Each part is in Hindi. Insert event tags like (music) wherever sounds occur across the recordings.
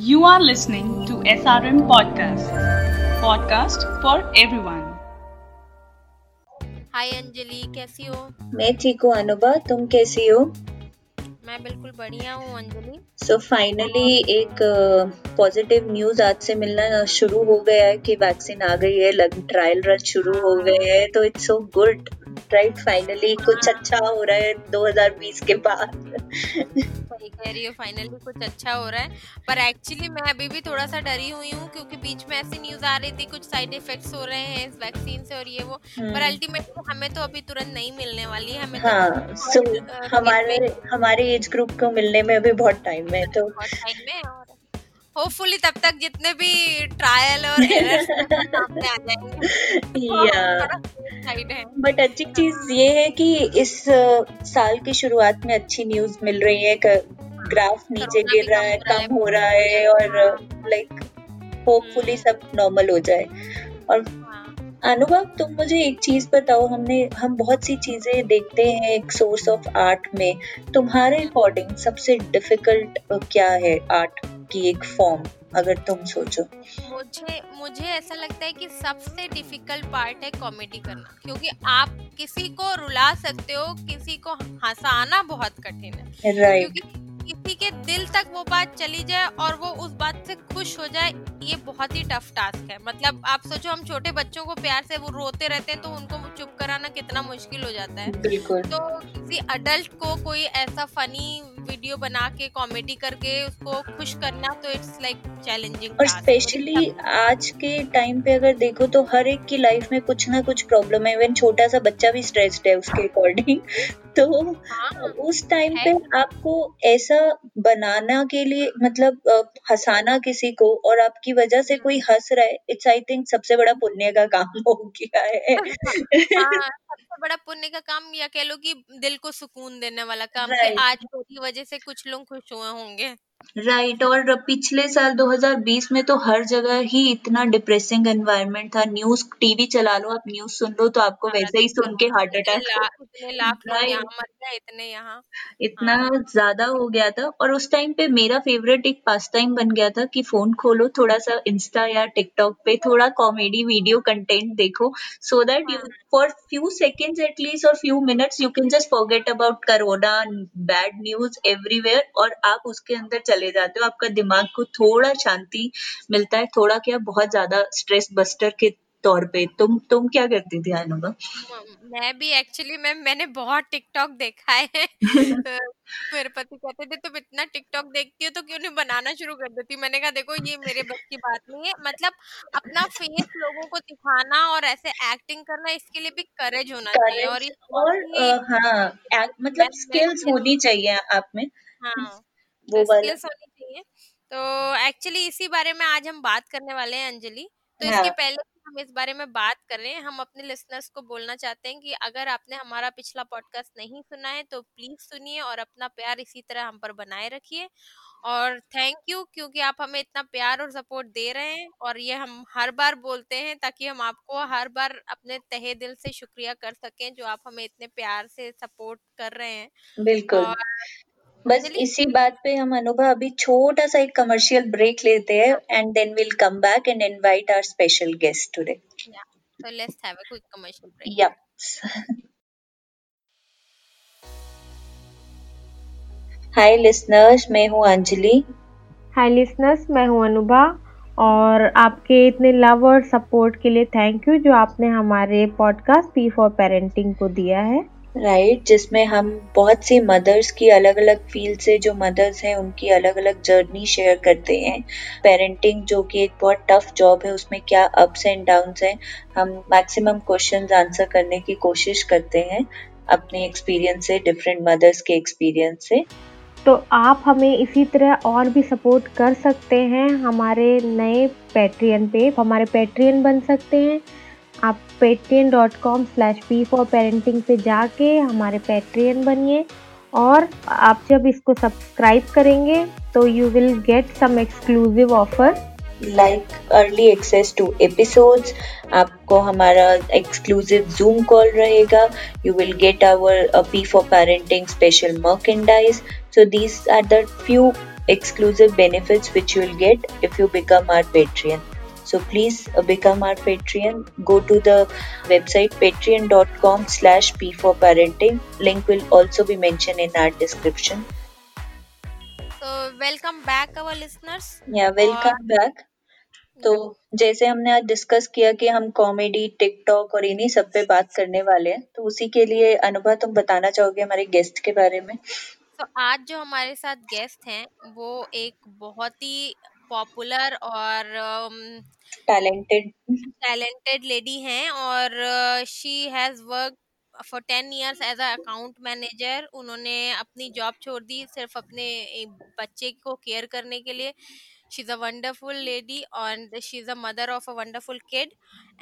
You are listening to SRM Podcast, podcast for everyone. हाय अंजलि कैसी हो? मैं ठीक हूँ अनुभा तुम कैसी हो? मैं बिल्कुल बढ़िया हूँ अंजलि। सो फाइनली एक पॉजिटिव न्यूज़ आज से मिलना शुरू हो गया है कि वैक्सीन आ गई है लग ट्रायल रन शुरू हो गए हैं तो it's so good right finally कुछ अच्छा हो रहा है 2020 के बाद। सही कह रही हो फाइनली कुछ अच्छा हो रहा है। पर एक्चुअली मैं अभी भी थोड़ा सा डरी हुई हूँ क्योंकि बीच में ऐसी न्यूज़ आ रही थी कुछ साइड इफेक्ट्स हो रहे हैं इस वैक्सीन से और ये वो। पर अल्टीमेटली हम्म। हमें तो अभी तुरंत नहीं मिलने वाली है हमें तो हाँ सो हमारे हमारे एज ग्रुप को मिलने में अभी बहुत टाइम है तो बहुत टाइम है होपफुली तब तक जितने भी ट्रायल और एरर्स (laughs) सामने आ जाएँगे बट अच्छी चीज़ ये है कि इस साल की शुरुआत में अच्छी न्यूज़ मिल रही है ग्राफ नीचे गिर रहा है कम हो रहा है और लाइक होपफुली सब नॉर्मल हो जाए। और हाँ। अनुभव तुम मुझे एक चीज़ बताओ हमने हम बहुत सी चीज़ें देखते हैं एक सोर्स ऑफ़ आर्ट में। तुम्हारे अकॉर्डिंग सबसे डिफ़िकल्ट क्या है आर्ट की एक फॉर्म अगर तुम सोचो? मुझे मुझे ऐसा लगता है कि सबसे डिफ़िकल्ट पार्ट है कॉमेडी करना क्योंकि आप किसी को रुला सकते हो किसी को हंसाना बहुत कठिन है। Right. क्योंकि किसी के दिल तक वो बात चली जाए और वो उस बात से खुश हो जाए ये बहुत ही टफ टास्क है। मतलब आप सोचो हम छोटे बच्चों को प्यार से वो रोते रहते हैं तो उनको चुप कराना कितना मुश्किल हो जाता है। तो किसी अडल्ट को कोई ऐसा फनी वीडियो बना के कॉमेडी करके उसको खुश करना तो इट्स लाइक चैलेंजिंग और स्पेशली आज के टाइम पे अगर देखो तो हर एक की लाइफ में कुछ ना कुछ प्रॉब्लम है। इवन छोटा सा बच्चा भी स्ट्रेस्ड है उसके अकॉर्डिंग (laughs) तो हाँ, उस टाइम पे आपको ऐसा बनाना के लिए मतलब हंसाना किसी को और आपकी वजह से कोई हंस रहा है इट्स आई थिंक सबसे बड़ा पुण्य का काम हो गया है। (laughs) हाँ, सबसे बड़ा पुण्य का काम या कह लो कि दिल को सुकून देने वाला काम कि आज की वजह से कुछ लोग खुश हुए होंगे। राइट right, और पिछले साल 2020 में तो हर जगह ही इतना डिप्रेसिंग एनवायरनमेंट था। न्यूज़ टीवी चला लो आप न्यूज़ सुन लो तो आपको हाँ, वैसे ही सुन के हार्ट अटैक इतने यहाँ इतना हाँ। ज़्यादा हो गया था और उस टाइम पे मेरा फेवरेट एक पास टाइम बन गया था कि फ़ोन खोलो थोड़ा सा इंस्टा या टिकटॉक पे थोड़ा कॉमेडी वीडियो कंटेंट देखो so that you for few seconds at least और few minutes you can just forget about corona bad news everywhere और आप उसके अंदर चले जाते हो आपका दिमाग को थोड़ा शांति मिलता है थोड़ा क्या बहुत ज़्यादा स्ट्रेस बस्टर के तौर पे। तुम तुम क्या करती थी अनुभव? मैं भी एक्चुअली मैं मैंने बहुत टिकटॉक देखा है। (laughs) (laughs) मेरे पति कहते थे तुम इतना टिकटॉक देखती हो तो क्यों नहीं बनाना शुरू कर देती? मैंने कहा देखो ये मेरे बस की बात नहीं है। मतलब अपना फेस लोगों को दिखाना और ऐसे एक्टिंग करना इसके लिए भी करेज होना चाहिए। और और हाँ मतलब स्किल्स होनी चाहिए आप में। हाँ। वो तो वाला होनी चाहिए। तो एक्चुअली इसी बारे में आज हम बात करने वाले हैं अंजलि। तो हाँ. इसके पहले हम इस बारे में बात कर रहे हैं हम अपने लिसनर्स को बोलना चाहते हैं कि अगर आपने हमारा पिछला पॉडकास्ट नहीं सुना है तो प्लीज़ सुनिए और अपना प्यार इसी तरह हम पर बनाए रखिए। और थैंक यू क्योंकि आप हमें इतना प्यार और सपोर्ट दे रहे हैं और ये हम हर बार बोलते हैं ताकि हम आपको हर बार अपने तहे दिल से शुक्रिया कर सकें जो आप हमें इतने प्यार से सपोर्ट कर रहे हैं। बिल्कुल। और बस इसी बात पे हम अनुभव अभी छोटा सा एक कमर्शियल ब्रेक लेते हैं and then will come back and invite our special guest today so let's have a quick commercial break. Yep. (laughs) Hi listeners मैं हूँ अंजलि। हाय लिसनर्स मैं हूँ अनुभा और आपके इतने लव और सपोर्ट के लिए थैंक यू जो आपने हमारे पॉडकास्ट पी फॉर पेरेंटिंग को दिया है। राइट right, जिसमें हम बहुत सी मदर्स की अलग अलग फ़ील्ड से जो मदर्स हैं उनकी अलग अलग जर्नी शेयर करते हैं। पेरेंटिंग जो कि एक बहुत टफ जॉब है उसमें क्या अप्स एंड डाउन्स हैं हम मैक्सिमम क्वेश्चंस आंसर करने की कोशिश करते हैं अपने एक्सपीरियंस से डिफरेंट मदर्स के एक्सपीरियंस से। तो आप हमें इसी तरह और भी सपोर्ट कर सकते हैं हमारे नए पैट्रियन पे। हमारे पैट्रियन बन सकते हैं। आप Patreon dot com slash P for parenting पे जाके हमारे पेट्रियन बनिए और आप जब इसको सब्सक्राइब करेंगे तो you will get some exclusive offer like early access to episodes आपको हमारा एक्सक्लूसिव जूम कॉल रहेगा। You will get our P for parenting special merchandise so these are the few exclusive benefits which you'll get if you become our Patreon. So please uh, become our Patreon. Go to the website patreon.com slash p for parenting. Link will also be mentioned in our description. So welcome back our listeners. Yeah, welcome back. तो जैसे हमने आज डिस्कस किया कि हम कॉमेडी टिकटॉक और इन्हीं सब पे बात करने वाले हैं तो उसी के लिए अनुभव तुम बताना चाहोगे हमारे गेस्ट के बारे में तो आज जो हमारे साथ गेस्ट हैं वो एक बहुत ही पॉपुलर और टैलेंटेड। टैलेंटेड लेडी हैं और she has work for ten years as a account manager उन्होंने अपनी जॉब छोड़ दी सिर्फ़ अपने बच्चे को केयर करने के लिए। She is a wonderful lady और she is a mother of a wonderful kid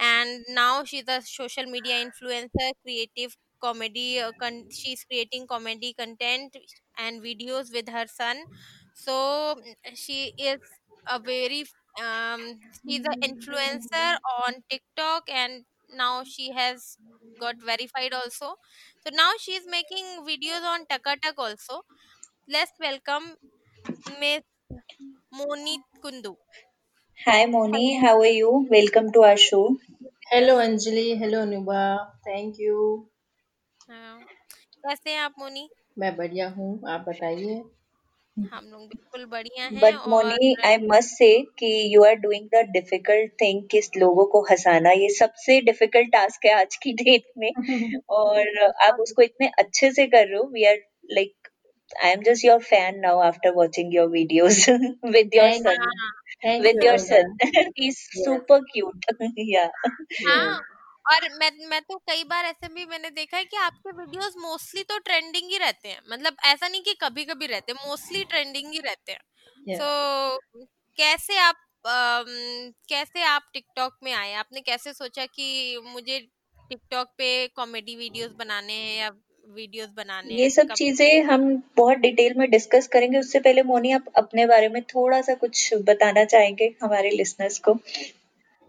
and now she is a social media influencer creative comedy she is creating comedy content and videos with her son so she is a very um she's an influencer on tiktok and now she has got verified also so now she's making videos on takatak also let's welcome miss moni kundu hi moni how are you welcome to our show hello Anjali hello Anuba thank you हाँ, कैसे हैं आप मोनी मैं बढ़िया हूँ आप बताइए (laughs) हम लोग बिल्कुल बढ़िया हैं but Moni I must say कि you are doing the difficult thing किस लोगों को हंसाना ये सबसे डिफ़िकल्ट टास्क है आज की डेट में। (laughs) और आप उसको इतने अच्छे से कर रहे हो we are like I am just your fan now after watching your videos with your son with your son he is super cute या हाँ और मैं मैं तो कई बार ऐसे भी मैंने देखा है कि आपके वीडियोस मोस्टली तो ट्रेंडिंग ही रहते हैं। मतलब ऐसा नहीं कि कभी कभी रहते मोस्टली ट्रेंडिंग ही रहते हैं। तो so, कैसे आप आ, कैसे आप टिकटॉक में आए? आपने कैसे सोचा कि मुझे टिकटॉक पे कॉमेडी वीडियोस बनाने हैं या वीडियोस बनाने ये सब चीज़ें हम बहुत डिटेल में डिस्कस करेंगे। उससे पहले मोनी आप अपने बारे में थोड़ा सा कुछ बताना चाहेंगे हमारे लिसनर्स को?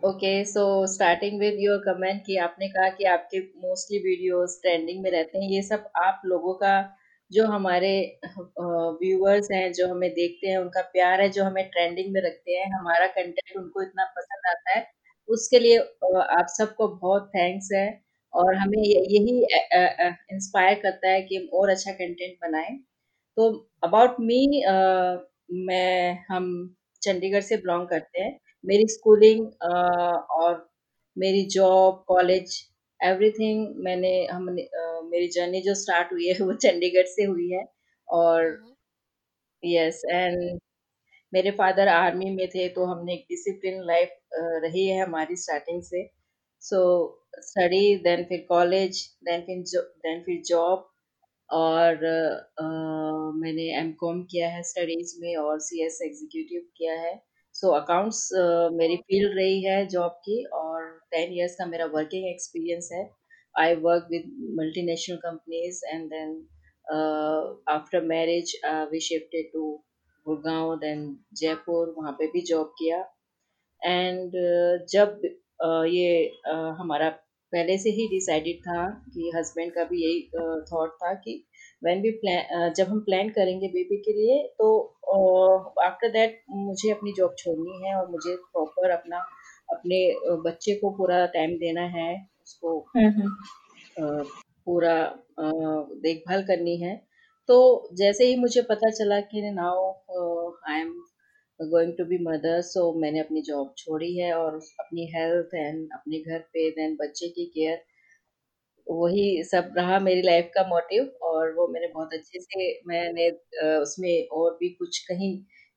Okay so starting with your comment कि आपने कहा कि आपके मोस्टली वीडियोस ट्रेंडिंग में रहते हैं, ये सब आप लोगों का जो हमारे व्यूअर्स हैं, जो हमें देखते हैं, उनका प्यार है, जो हमें ट्रेंडिंग में रखते हैं, हमारा कंटेंट उनको इतना पसंद आता है, उसके लिए आप सबको बहुत थैंक्स है और हमें यही इंस्पायर करता है कि हम और अच्छा कंटेंट बनाएँ। तो अबाउट मी मैं, हम चंडीगढ़ से बिलोंग करते हैं। मेरी स्कूलिंग और मेरी जॉब कॉलेज एवरीथिंग मैंने हम मेरी जर्नी जो स्टार्ट हुई है (laughs) वो चंडीगढ़ से हुई है। और यस एंड मेरे फादर आर्मी में थे तो हमने एक डिसिप्लिन लाइफ रही है हमारी स्टार्टिंग से। सो स्टडी देन फिर कॉलेज देन फिर देन फिर जॉब और मैंने एम कॉम किया है स्टडीज़ में और सी एस एग्जीक्यूटिव किया है। सो अकाउंट्स uh, मेरी फ़ील्ड रही है जॉब की और टेन इयर्स का मेरा वर्किंग एक्सपीरियंस है। I work with multinational companies and then after marriage we shifted to Gurgaon then Jaipur वहाँ पे भी जॉब किया। एंड uh, जब uh, ये uh, हमारा पहले से ही डिसाइडेड था कि हस्बैंड का भी यही थॉट uh, था कि व्हेन वी प्लान जब हम प्लान करेंगे बेबी के लिए तो आफ्टर uh, दैट मुझे अपनी जॉब छोड़नी है और मुझे प्रॉपर अपना अपने बच्चे को पूरा टाइम देना है उसको uh, पूरा देखभाल करनी है। तो जैसे ही मुझे पता चला कि now I am going to be mother so मैंने अपनी जॉब छोड़ी है और अपनी हेल्थ एंड अपने घर पे देन बच्चे की केयर वही सब रहा मेरी लाइफ का मोटिव और वो मैंने बहुत अच्छे से मैंने उसमें और भी कुछ कहीं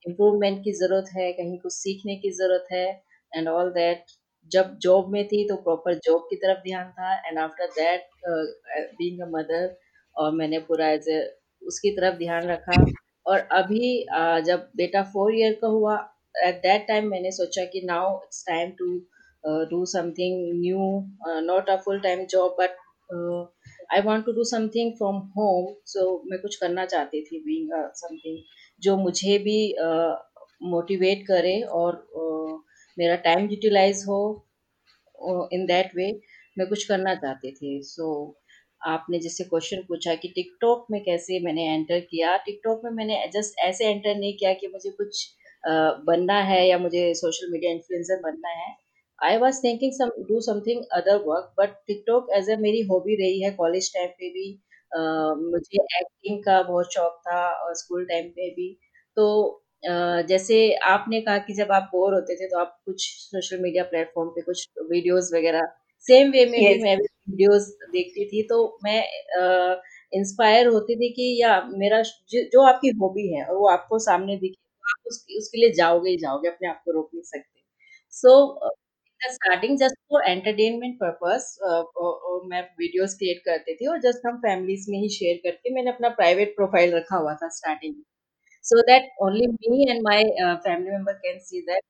इम्प्रूवमेंट की ज़रूरत है कहीं कुछ सीखने की ज़रूरत है एंड ऑल दैट जब जॉब में थी तो प्रॉपर जॉब की तरफ़ ध्यान था and after that being a mother और मैंने पूरा एज उसकी तरफ़ ध्यान रखा और अभी uh, जब बेटा फोर ईयर का हुआ एट दैट टाइम मैंने सोचा कि now it's time to do something new not a full time job but I want to do something from home so मैं कुछ करना चाहती थी बींग समथिंग जो मुझे भी मोटिवेट uh, करे और uh, मेरा टाइम यूटिलाइज हो इन दैट वे मैं कुछ करना चाहती थी। सो so, आपने जैसे क्वेश्चन पूछा कि टिकटॉक में कैसे मैंने एंटर किया टिकटॉक में मैंने जस्ट ऐसे एंटर नहीं किया कि मुझे कुछ बनना है या मुझे सोशल मीडिया इन्फ्लुएंसर बनना है। I was thinking some do something other work but TikTok as a मेरी हॉबी रही है कॉलेज टाइम पे भी uh, मुझे एक्टिंग का बहुत शौक था और स्कूल टाइम पे भी। तो uh, जैसे आपने कहा कि जब आप बोर होते थे तो आप कुछ सोशल मीडिया प्लेटफॉर्म पे कुछ वीडियोस वगैरह सेम वे में yes. भी मैं वीडियोस देखती थी। तो मैं इंस्पायर होती थी कि या मेरा जो आपकी हॉबी है और वो आपको सामने दिखे तो आप उस, उसके लिए जाओगे ही जाओगे अपने आप को रोक नहीं सकते। So starting just for entertainment purpose मैं वीडियोस क्रिएट करती थी और जस्ट हम फैमिलीज़ में ही शेयर करके मैंने अपना प्राइवेट प्रोफ़ाइल रखा हुआ था starting so that only me and my family member can see that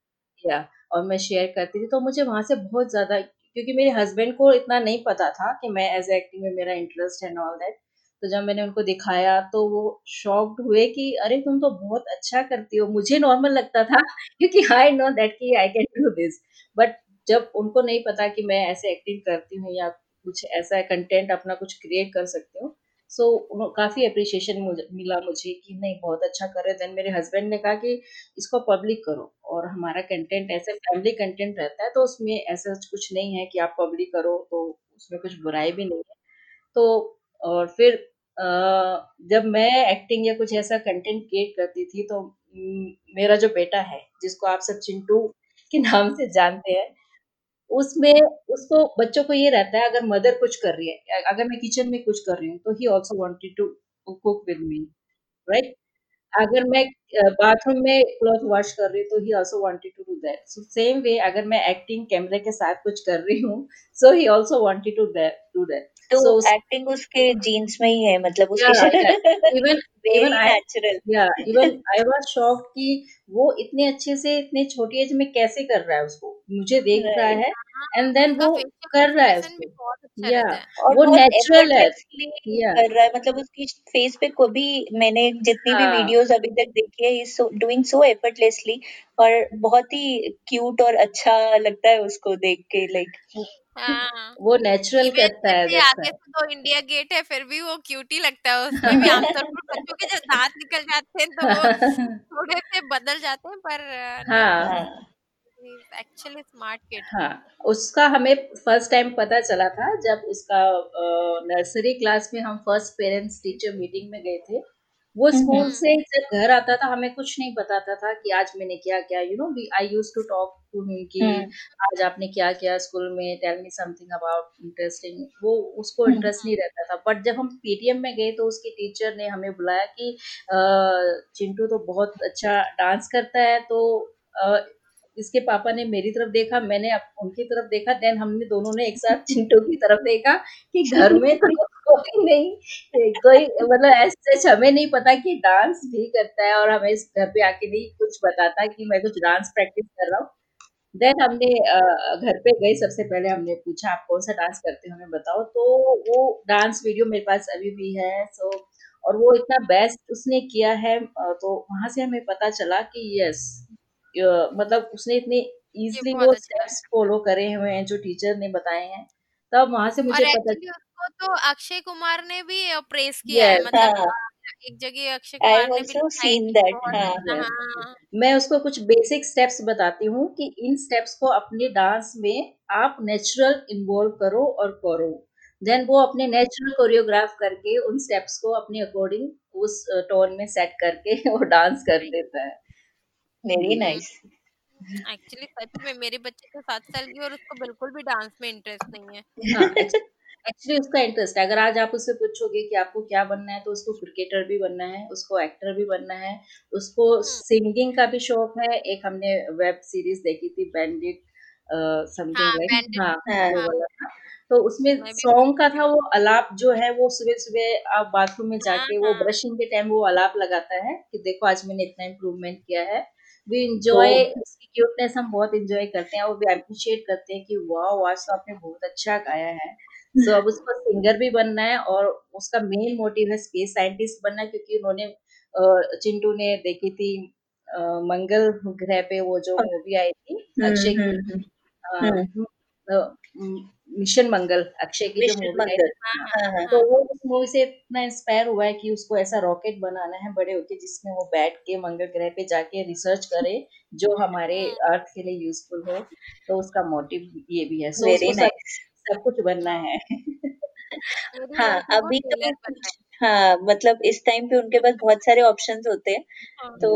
या और मैं शेयर करती थी। तो मुझे वहाँ से बहुत ज़्यादा, क्योंकि मेरे हस्बैंड को इतना नहीं पता था कि मैं एज एक्टिंग में मेरा इंटरेस्ट है ऑल दैट तो जब मैंने उनको दिखाया तो वो शॉक्ड हुए कि, अरे, तुम तो बहुत अच्छा करती हो। मुझे नॉर्मल लगता था, (laughs) क्योंकि आई नो दैट कि I can do this but जब उनको नहीं पता कि मैं ऐसे एक्टिंग करती हूँ या कुछ ऐसा कंटेंट अपना कुछ क्रिएट कर सकती हूँ सो so, काफ़ी अप्रिशिएशन मिला मुझे कि नहीं बहुत अच्छा कर रहे देन मेरे हस्बैंड ने कहा कि इसको पब्लिक करो और हमारा कंटेंट ऐसे फैमिली कंटेंट रहता है तो उसमें ऐसा कुछ नहीं है कि आप पब्लिक करो तो उसमें कुछ बुराई भी नहीं है। तो और फिर जब मैं एक्टिंग या कुछ ऐसा कंटेंट क्रिएट करती थी तो मेरा जो बेटा है जिसको आप सब चिंटू के नाम से जानते हैं उसमें उसको, बच्चों को ये रहता है, अगर मदर कुछ कर रही है, अगर मैं किचन में कुछ कर रही हूँ तो he also wanted to cook with me right अगर मैं बाथरूम में क्लॉथ वॉश कर रही हूँ तो he also wanted to do that so same way अगर मैं एक्टिंग कैमरे के साथ कुछ कर रही हूँ so he also wanted to do that तो so, एक्टिंग उसके जीन्स में ही है मतलब उसके इवन इवन नेचुरल या इवन आई वाज शॉक कि वो इतने अच्छे से इतने छोटी एज में कैसे कर रहा है उसको? मुझे देख right. रहा है एंड देन वो कर रहा है उसको। या अच्छा वो नेचुरल है। कर रहा है मतलब उसकी फेस पे को भी मैंने जितनी हाँ. भी वीडियोस अभी तक देखी है इज़ डूइंग सो एफर्टलेसली और बहुत ही क्यूट और अच्छा लगता है उसको देख के लाइक हाँ। वो नेचुरल करता है आगे से तो इंडिया गेट है फिर भी वो क्यूटी लगता है उसमें भी। आमतौर पर बच्चों के जब दांत निकल जाते हैं तो वो (laughs) थोड़े से बदल जाते हैं पर हाँ। एक्चुअली स्मार्ट किड हाँ उसका हमें फ़र्स्ट टाइम पता चला था जब उसका नर्सरी क्लास में हम फ़र्स्ट पेरेंट्स टीचर मीटिंग में गए थे। वो स्कूल से जब घर आता था हमें कुछ नहीं बताता था कि आज मैंने क्या क्या you know I use to talk to him कि आज आपने क्या किया स्कूल में tell me something about interesting वो उसको इंटरेस्ट नहीं रहता था। बट जब हम पीटीएम में गए तो उसकी टीचर ने हमें बुलाया कि चिंटू तो बहुत अच्छा डांस करता है तो इसके पापा ने मेरी तरफ़ देखा मैंने उनकी तरफ़ देखा देन हमने दोनों ने एक साथ चिंटू की तरफ़ देखा कि घर में तो (laughs) कोई नहीं कोई मतलब ऐसे हमें नहीं पता कि डांस भी करता है और हमें इस घर पे आके नहीं कुछ बताता कि मैं कुछ डांस प्रैक्टिस कर रहा हूँ। देन हमने घर पे गए सबसे पहले हमने पूछा आप कौन सा डांस करते हो हमें बताओ? तो वो डांस वीडियो मेरे पास अभी भी है सो और वो इतना बेस्ट उसने किया है तो वहाँ से हमें पता चला कि यस मतलब उसने इतने इजीली वो स्टेप्स फॉलो करे हुए हैं जो टीचर ने बताए हैं। तब वहाँ से मुझे पता उसको तो अक्षय कुमार ने भी प्रेस किया है मतलब हाँ। एक जगह अक्षय कुमार ने भी सीन दैट हाँ, हाँ। मैं उसको कुछ बेसिक स्टेप्स बताती हूँ कि इन स्टेप्स को अपने डांस में आप नेचुरल इन्वॉल्व करो और करो। देन वो अपने नेचुरल कोरियोग्राफ करके उन स्टेप्स को अपने अकॉर्डिंग उस टोन में सेट करके (laughs) वो डांस कर देता है। वेरी नाइस एक्चुअली सच में मेरे बच्चे को सात साल की और उसको बिल्कुल भी डांस में इंटरेस्ट नहीं है। हाँ, एक्चुअली उसका इंटरेस्ट है। अगर आज आप उससे पूछोगे कि आपको क्या बनना है तो उसको क्रिकेटर भी बनना है उसको एक्टर भी बनना है उसको सिंगिंग हम्म। का भी शौक है। एक हमने वेब सीरीज़ देखी थी बैंडिट समथिंग हाँ, हाँ, हाँ, तो उसमें सॉन्ग का था। वो अलाप जो है वो सुबह सुबह आप बाथरूम में जाके वो ब्रशिंग के टाइम वो अलाप लगाता है कि देखो आज मैंने इतना इम्प्रूवमेंट किया है। वी इंजॉय उसकी क्यूटनेस हम बहुत इंजॉय करते हैं और वी अप्रिशिएट करते हैं कि वाह आज तो आपने बहुत अच्छा गाया है। तो अब उसको सिंगर भी बनना है और उसका मेन मोटिव है स्पेस साइंटिस्ट बनना क्योंकि उन्होंने चिंटू ने देखी थी मंगल ग्रह पे वो जो मूवी आई थी हम्म, अक्षय की। हम्म, हम्म, मिशन मंगल अक्षय की जो मूवी है हाँ, हाँ, हाँ, तो वो उस मूवी से इतना इंस्पायर हुआ है कि उसको ऐसा रॉकेट बनाना है बड़े होके जिसमें वो बैठ के मंगल ग्रह पे जाके रिसर्च करे जो हमारे अर्थ के लिए यूजफुल हो। तो उसका मोटिव ये भी है। सो so, सब कुछ बनना है। (laughs) हाँ अभी तो हाँ मतलब इस टाइम पे उनके पास बहुत सारे ऑप्शंस होते हैं। हाँ। तो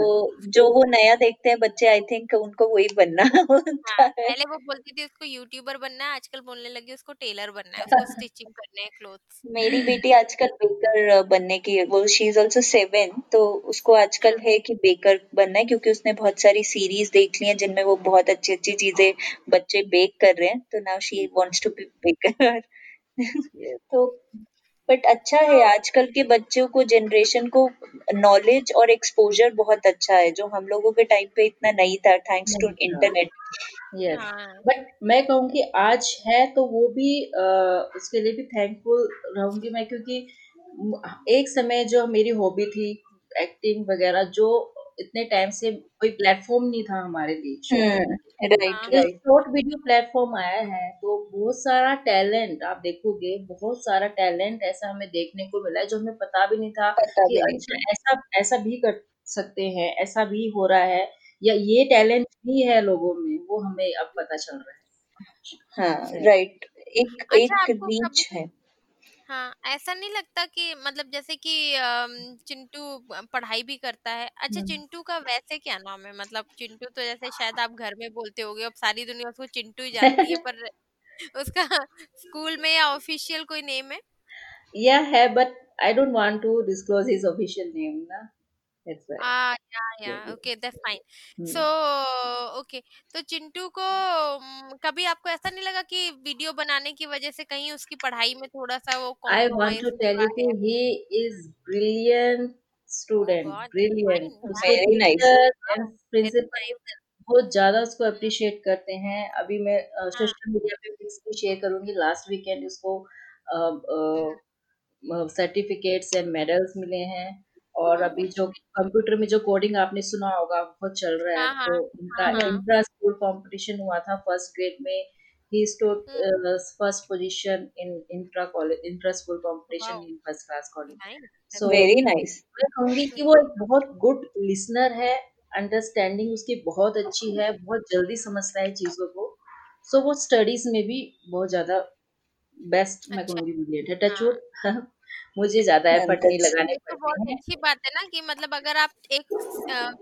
जो वो नया देखते हैं बच्चे आई थिंक उनको वही बनना (laughs) होता हाँ, है। पहले वो बोलती थी उसको यूट्यूबर बनना है आजकल बोलने लगी उसको टेलर बनना है उसको स्टिचिंग करने हैं क्लोथ्स मेरी बेटी आजकल बेकर बनने की वो शी इज़ ऑल्सो सेवन तो उसको आजकल हाँ। है कि बेकर बनना है क्योंकि उसने बहुत सारी सीरीज़ देख ली है जिनमें वो बहुत अच्छी अच्छी चीज़ें बच्चे बेक कर रहे हैं तो now she wants to be baker तो बट अच्छा है आजकल के बच्चों को जनरेशन को नॉलेज और एक्सपोजर बहुत अच्छा है जो हम लोगों के टाइम पे इतना नहीं था thanks to internet yes but मैं कहूँगी आज है तो वो भी आ, उसके लिए भी थैंकफुल रहूँगी मैं क्योंकि एक समय जो मेरी हॉबी थी एक्टिंग वगैरह जो इतने टाइम से कोई प्लेटफॉर्म नहीं था हमारे बीच राइट शॉर्ट वीडियो प्लेटफॉर्म आया है तो बहुत सारा टैलेंट आप देखोगे बहुत सारा टैलेंट ऐसा हमें देखने को मिला है जो हमें पता भी नहीं था कि अच्छा ऐसा ऐसा भी कर सकते हैं ऐसा भी हो रहा है या ये टैलेंट भी है लोगों में वो हमें अब पता चल रहा है। हाँ राइट एक अच्छा, एक रीच है। हाँ ऐसा नहीं लगता कि मतलब जैसे कि चिंटू पढ़ाई भी करता है। अच्छा चिंटू का वैसे क्या नाम है? मतलब चिंटू तो जैसे शायद आप घर में बोलते होगे अब सारी दुनिया उसको चिंटू ही जानती है (laughs) पर उसका स्कूल में या ऑफिशियल कोई नेम है? या है but I don't want to disclose his official name ना। That's. Ah, yeah, yeah. Okay, that's fine. Hmm. So, okay. तो चिंटू को कभी आपको ऐसा नहीं लगा कि वीडियो बनाने की वजह से कहीं उसकी पढ़ाई में थोड़ा सा वो I want to tell you that he is brilliant student, oh brilliant. उसके Very nice. and principal बहुत ज़्यादा उसको अप्रिशिएट करते हैं अभी मैं सोशल मीडिया पे पिक्स भी शेयर करूँगी लास्ट वीकेंड उसको सर्टिफिकेट्स एंड मेडल्स मिले हैं और अभी जो कंप्यूटर में जो कोडिंग आपने सुना होगा बहुत चल रहा है। हाँ, तो हाँ, उनका हाँ, इंट्रा स्कूल कंपटीशन हुआ था फ़र्स्ट ग्रेड में। He stood first position in intra college intra school competition in first class college so very nice. मैं कहूँगी कि वो एक बहुत गुड लिसनर है। अंडरस्टैंडिंग उसकी बहुत अच्छी है बहुत जल्दी समझता है चीज़ों को। सो so, वो स्टडीज़ में भी बहुत ज़्यादा बेस्ट मैं अच्छा। कहूँगी ब्रिलियंट है। टचवुड मुझे ज़्यादा एफर्ट नहीं लगाने तो बहुत अच्छी बात है ना कि मतलब अगर आप एक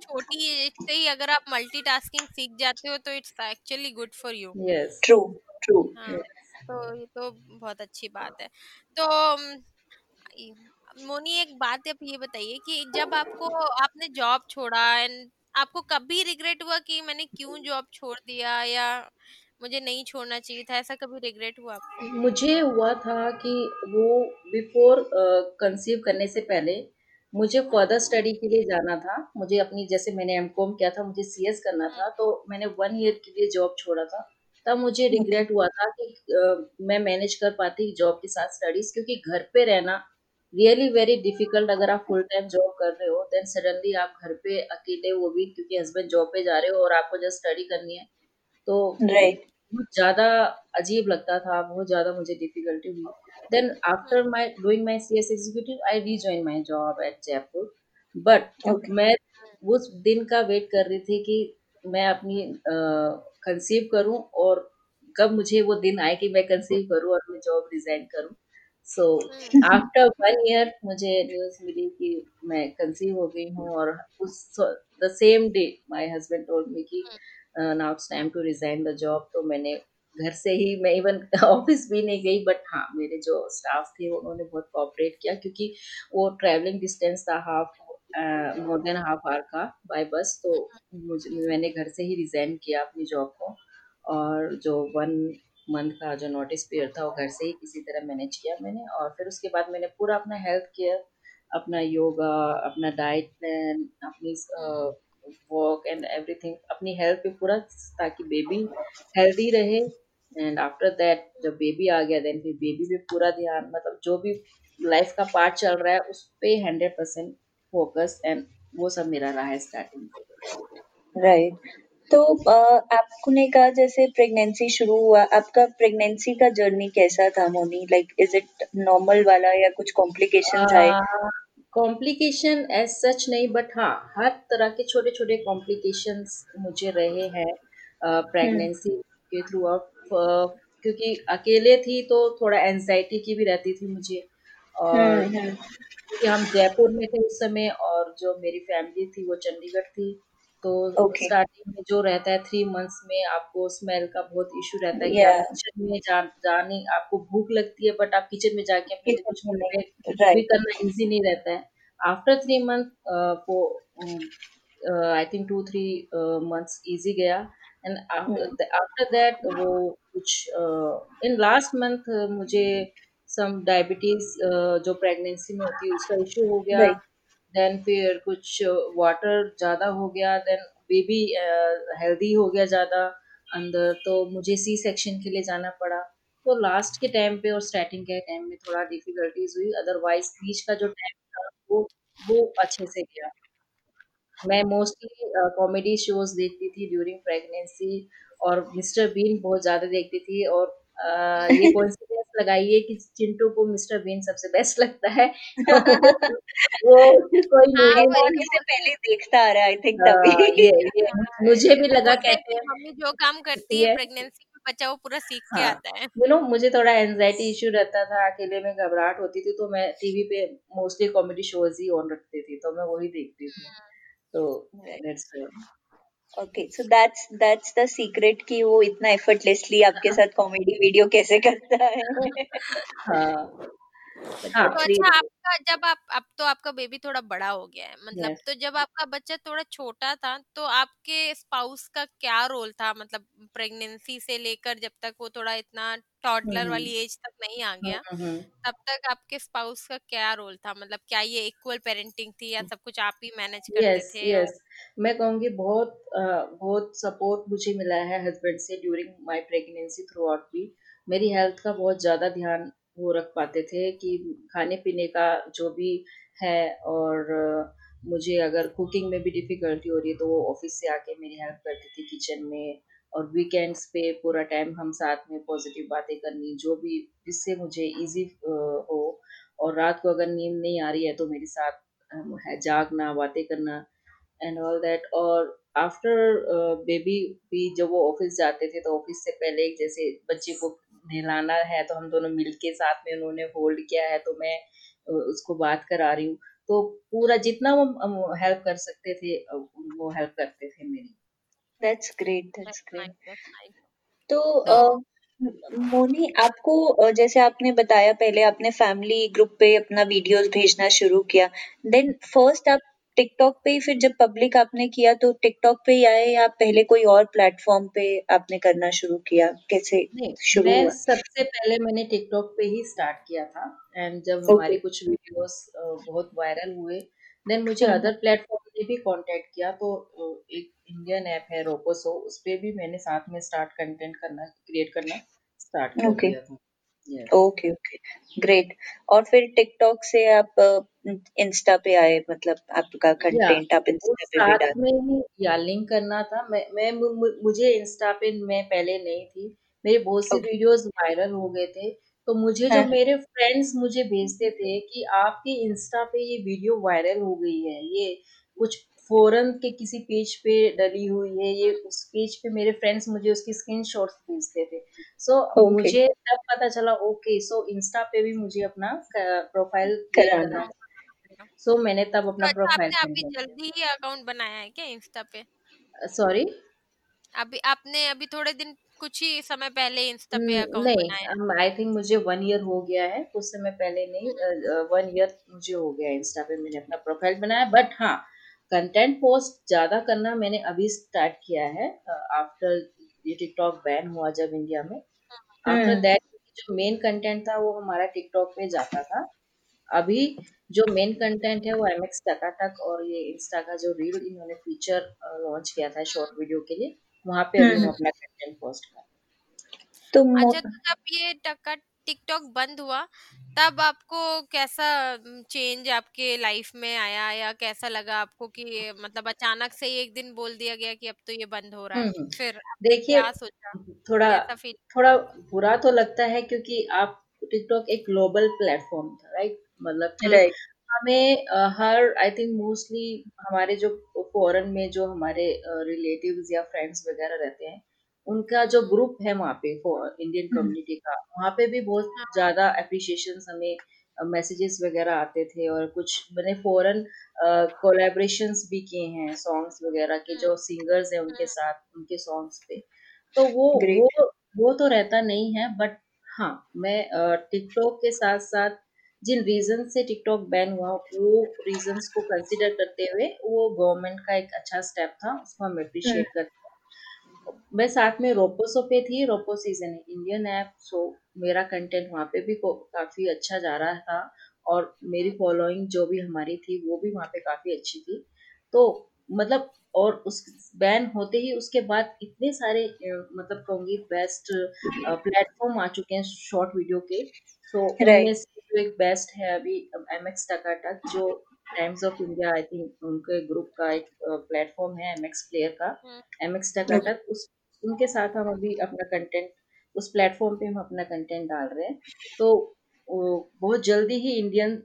छोटी एज से ही अगर आप मल्टीटास्किंग सीख जाते हो तो it's actually good for you yes true true तो ये तो बहुत अच्छी बात है। तो मोनी एक बात आप ये बताइए कि जब आपको आपने जॉब छोड़ा एंड आपको कभी रिग्रेट हुआ कि मैंने क्यों जॉब छोड़ दिया या मुझे नहीं छोड़ना चाहिए था ऐसा कभी रिग्रेट हुआ आपको? मुझे हुआ था कि वो बिफोर कंसीव करने से पहले मुझे फर्दर स्टडी के लिए जाना था। मुझे अपनी जैसे मैंने एम कॉम किया था मुझे सी एस करना था तो मैंने वन ईयर के लिए जॉब छोड़ा था। तब मुझे रिग्रेट हुआ था कि आ, मैं मैनेज कर पाती जॉब के साथ स्टडीज़ क्योंकि घर पे रहना रियली वेरी डिफ़िकल्ट अगर आप फुल टाइम जॉब कर रहे हो देन सडनली आप घर पे अकेले वो भी क्योंकि हस्बैंड जॉब पे जा रहे हो और आपको जस्ट स्टडी करनी है। तो राइट बहुत ज़्यादा अजीब लगता था बहुत ज़्यादा मुझे डिफिकल्टी हुई। Then after my doing my C S executive I rejoin my job at Jaipur but मैं उस दिन का वेट कर रही थी कि मैं अपनी कंसीव uh, करूँ और कब मुझे वो दिन आए कि मैं कंसीव करूँ और मैं जॉब रिजाइन करूँ। सो आफ्टर वन ईयर मुझे न्यूज़ मिली कि मैं कंसीव हो गई हूँ और उस the same day my husband told me कि now it's time to resign the job तो मैंने घर से ही, मैं इवन ऑफ़िस (laughs) भी नहीं गई बट हाँ मेरे जो स्टाफ थे, उन्होंने बहुत कोऑपरेट किया क्योंकि वो ट्रैवलिंग डिस्टेंस था half more than half hour का बाय बस तो मुझे, मैंने घर से ही रिजाइन किया अपनी जॉब को और जो वन मंथ का जो नोटिस पीरियड था, वो घर से ही किसी तरह मैनेज किया मैंने और फिर उसके बाद मैंने पूरा अपना हेल्थ केयर अपना योगा अपना डाइट प्लान अपनी वॉक एंड एवरीथिंग अपनी हेल्थ पे पूरा ताकि बेबी हेल्दी रहे एंड आफ्टर दैट जब बेबी आ गया देन फिर बेबी पे पूरा ध्यान मतलब जो भी लाइफ का पार्ट चल रहा है उस पे हंड्रेड परसेंट फोकस एंड वो सब मेरा रहा है स्टार्टिंग राइट तो आपने कहा जैसे प्रेगनेंसी शुरू हुआ आपका प्रेगनेंसी का जर्नी कैसा था Moni? Like is it normal वाला या कुछ कॉम्प्लिकेशन आए कॉम्प्लिकेशन एज सच नहीं बट हाँ हर तरह के छोटे छोटे कॉम्प्लिकेशन मुझे रहे हैं प्रेगनेंसी के थ्रू आउट क्योंकि अकेले थी तो थोड़ा एनजाइटी की भी रहती थी मुझे और हम्म, हम्म। क्योंकि हम जयपुर में थे उस समय और जो मेरी फैमिली थी वो चंडीगढ़ थी तो okay. स्टार्टिंग में जो रहता है थ्री मंथ्स में आपको स्मेल का बहुत इशू रहता है yeah. कि किचन में जा, जाने आपको भूख लगती है बट आप किचन में जाके अपने कुछ. भी करना इजी नहीं रहता है after three month I think two three months easy गया एंड आफ्टर दैट वो कुछ इन लास्ट मंथ मुझे सम डायबिटीज़ uh, जो प्रेगनेंसी में होती है उसका इशू हो गया right. देन फिर कुछ वाटर ज़्यादा हो गया देन बेबी हेल्दी हो गया ज़्यादा अंदर तो मुझे सी सेक्शन के लिए जाना पड़ा। तो लास्ट के टाइम पे और स्टार्टिंग के टाइम में थोड़ा डिफिकल्टीज हुई अदरवाइज़ बीच का जो टाइम था, वो वो अच्छे से गया। मैं मोस्टली कॉमेडी शोज़ देखती थी ड्यूरिंग प्रेगनेंसी और मिस्टर बीन बहुत ज़्यादा देखती थी और ये (laughs) कोइंसिडेंस लगाइए कि चिंटू को मिस्टर बीन सबसे बेस्ट लगता है। (laughs) वो कोई हाँ, से पहले देखता आ रहा है आई थिंक तभी। ये, ये मुझे भी लगा कहते हैं। मम्मी जो काम करती है प्रेगनेंसी बच्चा वो पूरा सीख के हाँ, आता है। यू नो मुझे थोड़ा एंजाइटी इशू रहता था अकेले में घबराहट होती थी तो मैं टीवी पे मोस्टली कॉमेडी शोज़ ही ऑन रखती थी तो मैं वही देखती थी। तो that's okay so that's that's the secret कि वो इतना एफर्टलेसली आपके साथ कॉमेडी वीडियो कैसे करता है? हाँ। हाँ, तो अच्छा आपका जब आप अब तो आपका बेबी थोड़ा बड़ा हो गया है मतलब yes. तो जब आपका बच्चा थोड़ा छोटा था तो आपके स्पाउस का क्या रोल था? मतलब प्रेगनेंसी से लेकर जब तक वो थोड़ा इतना टॉडलर वाली एज तक नहीं आ गया तब तक आपके स्पाउस का क्या रोल था? मतलब क्या ये इक्वल पेरेंटिंग थी या सब कुछ आप ही मैनेज करते yes, थे yes. मैं कहूँगी बहुत बहुत सपोर्ट मुझे मिला है हस्बैंड से during my pregnancy throughout भी। मेरी हेल्थ का बहुत ज़्यादा ध्यान वो रख पाते थे कि खाने पीने का जो भी है और मुझे अगर कुकिंग में भी डिफ़िकल्टी हो रही है तो वो ऑफ़िस से आके मेरी हेल्प करती थी किचन में और वीकेंड्स पे पूरा टाइम हम साथ में पॉजिटिव बातें करनी, जो भी जिससे मुझे इजी हो और रात को अगर नींद नहीं आ रही है तो मेरे साथ है जागना, बातें करना एंड ऑल दैट और आफ्टर बेबी भी जब वो ऑफ़िस जाते थे तो ऑफ़िस से पहले जैसे बच्चे को नहलाना है तो हम दोनों मिल के साथ में उन्होंने होल्ड किया है तो मैं उसको बात करा रही हूँ। तो पूरा जितना वो हेल्प कर सकते थे वो हेल्प करते थे मेरी। दैट्स ग्रेट दैट्स ग्रेट तो uh, मोनी आपको जैसे आपने बताया पहले आपने फैमिली ग्रुप पे अपना वीडियोस भेजना शुरू किया देन फ़र्स्ट आप टिकटॉक पे ही फिर जब पब्लिक आपने किया तो टिकटॉक पे ही आए या पहले कोई और प्लेटफॉर्म पे आपने करना शुरू किया कैसे शुरू मैं हुआ? सबसे पहले मैंने टिकटॉक पे ही स्टार्ट किया था एंड जब okay. हमारे कुछ वीडियोस बहुत वायरल हुए देन मुझे अदर हम्म। प्लेटफॉर्म ने भी कांटेक्ट किया तो एक इंडियन ऐप है रोपोसो उस पर भी मैंने साथ में स्टार्ट कंटेंट करना क्रिएट करना स्टार्ट कर okay. दिया था ओके ओके ग्रेट और फिर टिकटॉक से आप इंस्टा पे आए मतलब आपका कंटेंट आप इंस्टा पे भी साथ में ही या लिंक करना था। मैं मैं मुझे इंस्टा पे मैं पहले नहीं थी। मेरे बहुत से वीडियोस वायरल हो गए थे। तो मुझे हाँ. जो मेरे फ्रेंड्स मुझे भेजते थे कि आपके इंस्टा पे ये वीडियो वायरल हो गई है। ये कुछ फोरन के किसी पेज पे डली हुई है ये उस पेज पे मेरे फ्रेंड्स मुझे उसकी स्क्रीन शॉट भेजते थे। सो so, okay. मुझे तब पता चला ओके सो इंस्टा पे भी मुझे अपना प्रोफ़ाइल कराना। सो so, मैंने तब अपना तो प्रोफ़ाइल अच्छा, आपने अभी जल्दी ही अकाउंट बनाया है क्या इंस्टा पे? सॉरी अभी आपने अभी थोड़े दिन कुछ ही समय पहले इंस्टा पे अकाउंट नहीं आई थिंक मुझे वन ईयर हो गया है कुछ समय पहले नहीं वन हम्म। ईयर मुझे हो गया इंस्टा पे मैंने अपना प्रोफ़ाइल बनाया बट हाँ कंटेंट पोस्ट ज़्यादा करना मैंने अभी स्टार्ट किया है आफ्टर ये टिकटॉक बैन हुआ जब इंडिया में आफ्टर हम्म। दैट जो मेन कंटेंट था वो हमारा टिकटॉक पे जाता था अभी जो मेन कंटेंट है वो एम एक्स टकाटक और ये इंस्टा का जो रील इन्होंने फीचर लॉन्च किया था शॉर्ट वीडियो के लिए वहाँ पे अभी हम हम्म। अपना कंटेंट पोस्ट कर तो अच्छा तो जब ये टका टिकटॉक बंद हुआ तब आपको कैसा चेंज आपके लाइफ में आया या कैसा लगा आपको कि मतलब अचानक से एक दिन बोल दिया गया कि अब तो ये बंद हो रहा है? हम्म, हम्म। फिर देखिए थोड़ा थोड़ा बुरा तो लगता है क्योंकि आप टिकटॉक एक ग्लोबल प्लेटफॉर्म था राइट मतलब हमें हर आई थिंक मोस्टली हमारे जो फॉरेन में जो हमारे रिलेटिव्स या फ्रेंड्स वगैरह रहते हैं उनका जो ग्रुप है वहाँ पे इंडियन कम्युनिटी हम्म। का वहाँ पे भी बहुत हाँ। ज़्यादा अप्रिशिएशन हमें मैसेजेस वगैरह आते थे और कुछ मैंने फॉरन कोलेब्रेशन भी किए हैं सॉन्ग्स वगैरह के जो सिंगर्स हैं उनके हाँ। साथ उनके सॉन्ग्स पे तो वो वो वो तो रहता नहीं है बट हाँ मैं टिकटॉक के साथ साथ जिन रीजन से टिकटॉक बैन हुआ वो रीजंस को कंसिडर करते हुए वो गवर्नमेंट का एक अच्छा स्टेप था उसको हम अप्रिशिएट हम्म। करते हैं मैं साथ में रोपोसो पे थी रोपो सीज़न इंडियन ऐप सो मेरा कंटेंट वहाँ पे भी काफ़ी अच्छा जा रहा था और मेरी फॉलोइंग जो भी हमारी थी वो भी वहाँ पे काफ़ी अच्छी थी। तो मतलब और उस बैन होते ही उसके बाद इतने सारे मतलब कहूँगी बेस्ट प्लेटफॉर्म आ चुके हैं शॉर्ट वीडियो के। सो so, जो एक बेस्ट है अभी एम एक्स टकाटक जो Times of India I think उनके ग्रुप का एक प्लेटफॉर्म है एम एक्स प्लेयर का। एम एक्स टकाटक उस उनके साथ हम अभी अपना कंटेंट उस प्लेटफॉर्म पे हम अपना कंटेंट डाल रहे हैं। तो बहुत जल्दी ही इंडियन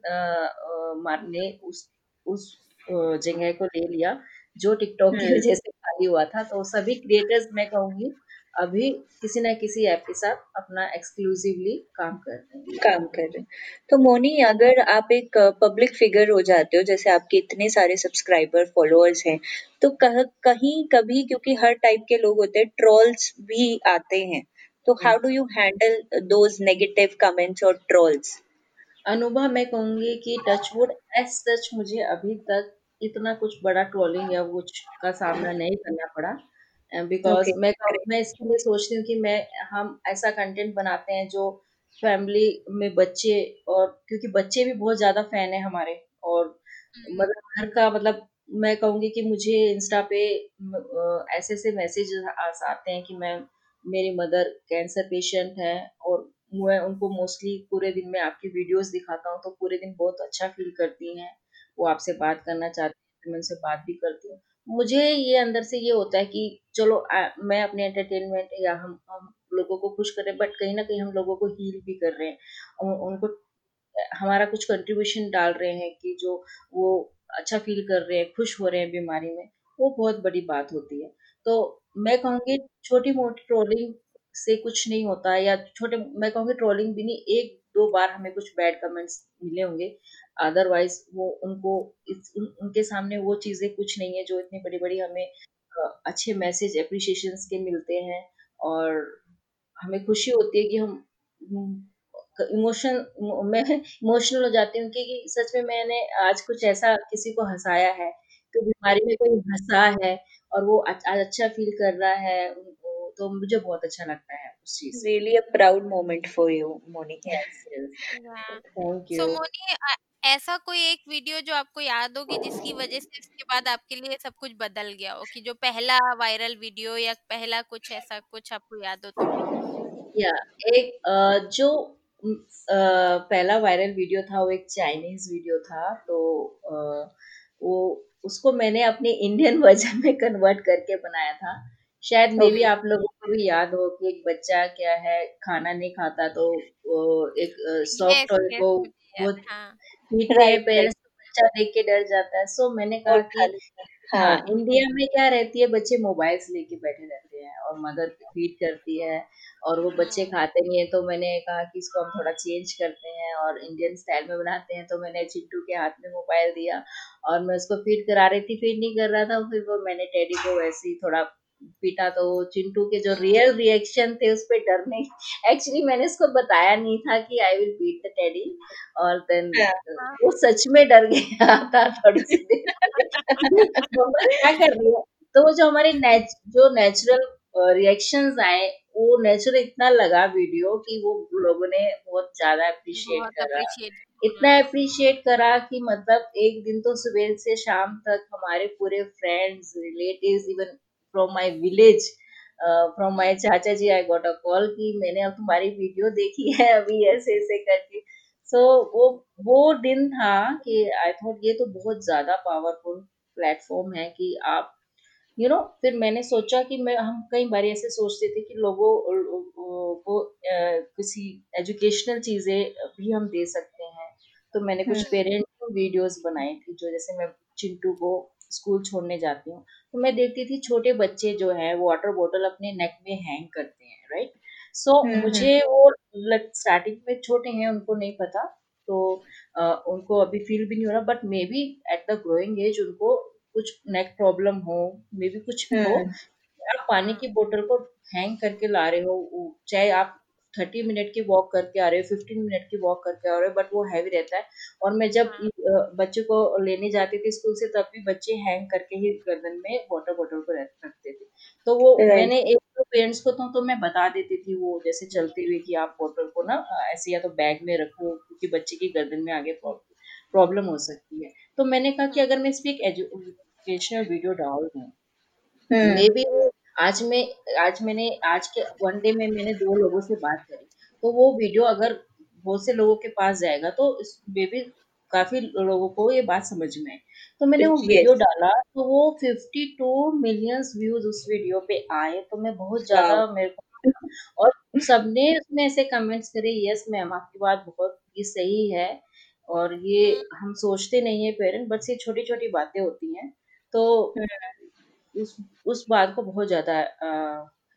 ने उस उस जगह को ले लिया जो टिकटॉक की हम्म। वजह से खाली हुआ था। तो सभी क्रिएटर्स मैं कहूँगी अभी किसी ना किसी ऐप के साथ अपना एक्सक्लूसिवली काम कर रहे हैं। काम कर रहे हैं। तो मोनी अगर आप एक पब्लिक फिगर हो जाते हो जैसे आपके इतने सारे सब्सक्राइबर फॉलोअर्स हैं तो कह, कहीं कभी क्योंकि हर टाइप के लोग होते हैं ट्रोल्स भी आते हैं। तो how do you handle those negative comments और ट्रोल्स अनुभव मैं कहूँगी कि टचवुड एस सच मुझे अभी तक इतना कुछ बड़ा ट्रोलिंग या कुछ का सामना नहीं करना पड़ा। Because okay. मैं मैं इसके लिए सोचती हूँ कि मैं हम ऐसा कंटेंट बनाते हैं जो फैमिली में बच्चे और क्योंकि बच्चे भी बहुत ज़्यादा फ़ैन है हमारे और हम्म। मतलब घर का मतलब मैं कहूँगी कि मुझे इंस्टा पे ऐसे ऐसे मैसेज आते हैं कि मैं मेरी मदर कैंसर पेशेंट है और मैं उनको मोस्टली पूरे दिन में आपकी वीडियोस दिखाता हूँ तो पूरे दिन बहुत अच्छा फील करती हैं वो आपसे बात करना चाहती हैं मैं उनसे बात भी करती हूँ मुझे ये अंदर से ये होता है कि चलो आ, मैं अपने एंटरटेनमेंट या हम हम लोगों को खुश कर रहे हैं बट कहीं ना कहीं हम लोगों को हील भी कर रहे हैं। उन, उनको हमारा कुछ कंट्रीब्यूशन डाल रहे हैं कि जो वो अच्छा फील कर रहे हैं खुश हो रहे हैं बीमारी में वो बहुत बड़ी बात होती है। तो मैं कहूँगी छोटी मोटी ट्रोलिंग से कुछ नहीं होता या छोटे मैं कहूँगी ट्रोलिंग भी नहीं एक दो बार हमें कुछ बैड कमेंट्स मिले होंगे अदरवाइज़ वो उनको इस, उन, उनके सामने वो चीज़ें कुछ नहीं है जो इतनी बड़ी बड़ी हमें अच्छे मैसेज अप्रिशिएशन के मिलते हैं। और हमें खुशी होती है कि हम इमोशन मैं इमोशनल हो जाती हूँ कि सच में मैंने आज कुछ ऐसा किसी को हंसाया है तो बीमारी में कोई हंसा है और वो आज अच्छा फील कर रहा है तो मुझे बहुत अच्छा लगता है उस चीज़ really a proud moment for you Moni thank you so Moni ऐसा कोई एक वीडियो जो आपको याद हो कि जिसकी वजह से इसके बाद आपके लिए सब कुछ बदल गया हो? कि जो पहला वायरल वीडियो या पहला कुछ ऐसा कुछ आपको याद हो तो या एक जो पहला वायरल वीडियो था वो एक चाइनीज़ वीडियो था तो वो उसको मैंने अपने इंडियन (laughs) वर्जन में कन्वर्ट करके बनाया था। शायद मे भी आप लोगों को भी याद हो कि एक बच्चा क्या है खाना नहीं खाता तो वो एक सॉफ्ट टॉय को बहुत पीट रहे पेरेंट्स बच्चा देख के डर जाता है। सो मैंने कहा कि हाँ, हाँ। इंडिया में क्या रहती है बच्चे मोबाइल्स लेके बैठे रहते हैं और मदर फ़ीड करती है और वो बच्चे हाँ। खाते नहीं है। तो मैंने कहा कि इसको हम थोड़ा चेंज करते हैं और इंडियन स्टाइल में बनाते हैं। तो मैंने चिंटू के हाथ में मोबाइल दिया और मैं उसको फ़ीड करा रही थी। फ़ीड नहीं कर रहा था फिर वो मैंने टेडी को वैसे ही थोड़ा पीटा तो चिंटू के जो रियल रिएक्शन थे उस पर डरने एक्चुअली मैंने उसको बताया नहीं था कि I will beat the teddy और देन वो सच में डर गया था थोड़ी सी देर। तो क्या कर रही है? तो वो जो हमारे नेच, जो नेचुरल रिएक्शंस आए वो नेचुरल इतना लगा वीडियो कि वो लोगों ने बहुत ज़्यादा अप्रिशिएट करा। इतना अप्रिशिएट करा कि मतलब एक दिन तो सुबह से शाम तक हमारे पूरे friends relatives even from my village from my chacha ji I got a call कि मैंने अब तुम्हारी वीडियो देखी है अभी ऐसे ऐसे करके। सो so, वो वो दिन था कि आई थॉट ये तो बहुत ज़्यादा पावरफुल प्लेटफॉर्म है कि आप यू you नो know, फिर मैंने सोचा कि मैं हम कई बार ऐसे सोचते थे कि लोगों को किसी एजुकेशनल चीज़ें भी हम दे सकते हैं। तो मैंने कुछ पेरेंट वीडियोस बनाई थी जो जैसे मैं चिंटू को स्कूल छोड़ने जाती हूँ। तो मैं देखती थी छोटे बच्चे जो है वाटर बोतल अपने नेक में हैंग करते हैं राइट सो so, मुझे वो स्टार्टिंग में छोटे हैं उनको नहीं पता। तो uh, उनको अभी फील भी नहीं हो रहा but maybe at the growing age उनको कुछ नेक प्रॉब्लम हो मे बी कुछ भी हो। आप पानी की बोतल को हैंग करके ला रहे हो चाहे आप थर्टी मिनट की वॉक करके आ रहे हो फिफ्टीन मिनट की वॉक करके आ रहे हो बट वो हैवी रहता है। और मैं जब हाँ। बच्चे को लेने जाती थी स्कूल से तब भी बच्चे हैंग करके ही गर्दन में वाटर बॉटल को रखते थे। तो वो मैंने एक तो पेरेंट्स को तो, तो मैं बता देती थी वो जैसे चलते हुए कि आप बॉटल को ना ऐसे या तो बैग में रखो क्योंकि बच्चे की गर्दन में आगे प्रॉब्लम हो सकती है। तो मैंने कहा कि अगर मैं इस पर एक एजुकेशनल वीडियो डाल दूँ मे बी आज मैं आज मैंने आज के वन डे में मैंने दो लोगों से बात करी। तो वो वीडियो अगर बहुत से लोगों के पास जाएगा तो मे बी काफ़ी लोगों को ये बात समझ में आए। तो मैंने वो वीडियो डाला तो वो 52 मिलियंस व्यूज़ उस वीडियो पे आए तो मैं बहुत ज़्यादा मेरे को (laughs) और सबने उसमें ऐसे कमेंट्स करे यस मैम आपकी बात बहुत ही सही है। और ये हम सोचते नहीं है पेरेंट बट ये छोटी छोटी बातें होती हैं। तो उस उस बात को बहुत ज़्यादा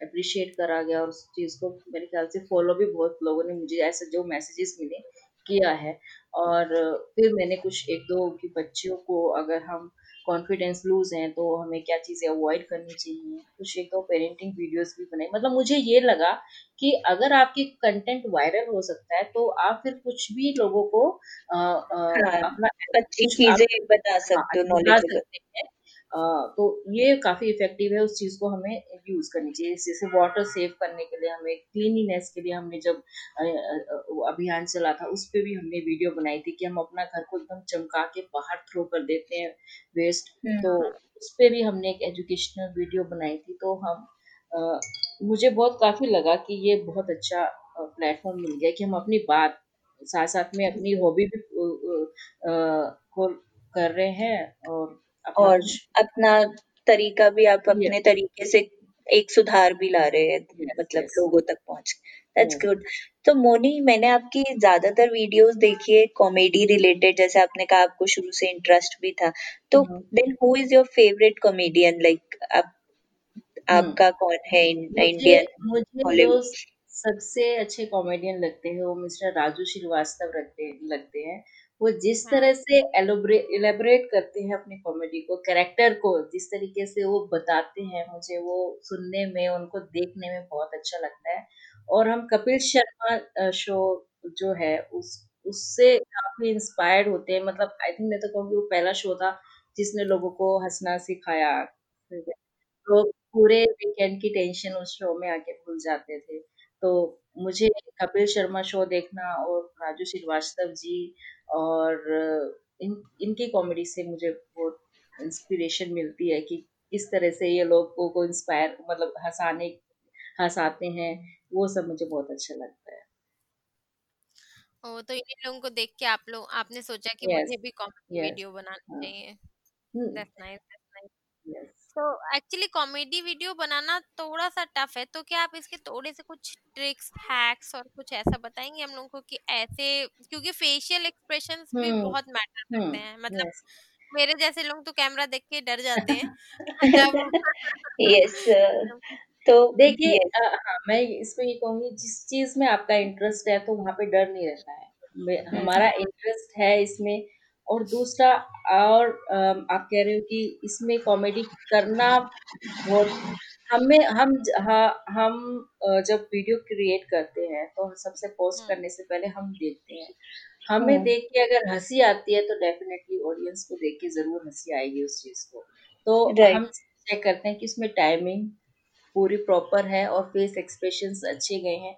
अप्रिशिएट करा गया और उस चीज़ को मेरे ख्याल से फॉलो भी बहुत लोगों ने मुझे ऐसे जो मैसेजेस मिले किया है। और फिर मैंने कुछ एक दो की बच्चियों को अगर हम कॉन्फिडेंस लूज हैं तो हमें क्या चीज़ें अवॉइड करनी चाहिए? कुछ एक दो पेरेंटिंग वीडियोस भी बनाई। मतलब मुझे ये लगा कि अगर आपके कंटेंट वायरल हो सकता है तो आप फिर कुछ भी लोगों को आ, आ, हाँ, अपना अच्छी चीज़ें बता सकते हो नॉलेज हाँ, सकते हैं। तो ये काफ़ी इफ़ेक्टिव है उस चीज़ को हमें यूज़ करनी चाहिए जैसे वाटर सेव करने के लिए हमें क्लीनिनेस के लिए हमने जब अभियान चला था उस पर भी हमने वीडियो बनाई थी कि हम अपना घर को एकदम चमका के बाहर थ्रो कर देते हैं वेस्ट हम्म। तो उस पर भी हमने एक एजुकेशनल वीडियो बनाई थी। तो हम आ, मुझे बहुत काफ़ी लगा कि ये बहुत अच्छा प्लेटफॉर्म मिल गया कि हम अपनी बात साथ साथ में अपनी हॉबी भी आ, को कर रहे हैं और और अपना तरीका भी आप अपने तरीके से एक सुधार भी ला रहे हैं मतलब. लोगों तक पहुँच दैट्स गुड तो मोनी मैंने आपकी ज़्यादातर वीडियोस देखी है कॉमेडी रिलेटेड जैसे आपने कहा आपको शुरू से इंटरेस्ट भी था। तो then who is your favourite comedian like आप आपका कौन है इंडियन मुझे सबसे अच्छे कॉमेडियन लगते हैं वो मिस्टर राजू श्रीवास्तव लगते लगते हैं। वो जिस हाँ। तरह से एलेबरेट करते हैं अपनी कॉमेडी को कैरेक्टर को जिस तरीके से वो बताते हैं मुझे वो सुनने में उनको देखने में बहुत अच्छा लगता है। और हम कपिल शर्मा शो जो है उस उससे काफ़ी इंस्पायर्ड होते हैं। मतलब आई थिंक मैं तो कहूँगी वो पहला शो था जिसने लोगों को हंसना सिखाया। तो पूरे वीकेंड की टेंशन उस शो में आके भूल जाते थे। तो मुझे कपिल शर्मा शो देखना और राजू श्रीवास्तव जी और इन इनकी कॉमेडी से मुझे बहुत इंस्पिरेशन मिलती है कि किस तरह से ये लोगों को इंस्पायर मतलब हंसाने हंसाते हैं वो सब मुझे बहुत अच्छा लगता है। ओ तो इन लोगों को देख के आप लोग आपने सोचा कि yes, मुझे भी कॉमेडी yes, वीडियो बनाना हाँ, चाहिए। दैट्स नाइस दैट्स नाइस तो एक्चुअली कॉमेडी वीडियो बनाना थोड़ा सा टफ है तो क्या आप इसके थोड़े से कुछ ट्रिक्स हैक्स और कुछ ऐसा बताएँगे हम लोगों को कि ऐसे क्योंकि फेशियल एक्सप्रेशंस भी बहुत मैटर करते हैं मतलब मेरे जैसे लोग तो कैमरा देख के डर जाते हैं। (laughs) यस (laughs) तो देखिए हाँ मैं इसमें ये कहूँगी जिस चीज़ में आपका इंटरेस्ट है तो वहाँ पे डर नहीं रहता है। हमारा इंटरेस्ट है इसमें और दूसरा और आप कह रहे हो कि इसमें कॉमेडी करना बहुत हमें हम हाँ, हम जब वीडियो क्रिएट करते हैं तो सबसे पोस्ट हम्म। करने से पहले हम देखते हैं। हमें हम्म। देख के अगर हँसी आती है तो डेफिनेटली ऑडियंस को देख के ज़रूर हँसी आएगी उस चीज़ को। तो हम चेक करते हैं कि उसमें टाइमिंग पूरी प्रॉपर है और फेस एक्सप्रेशन अच्छे गए हैं।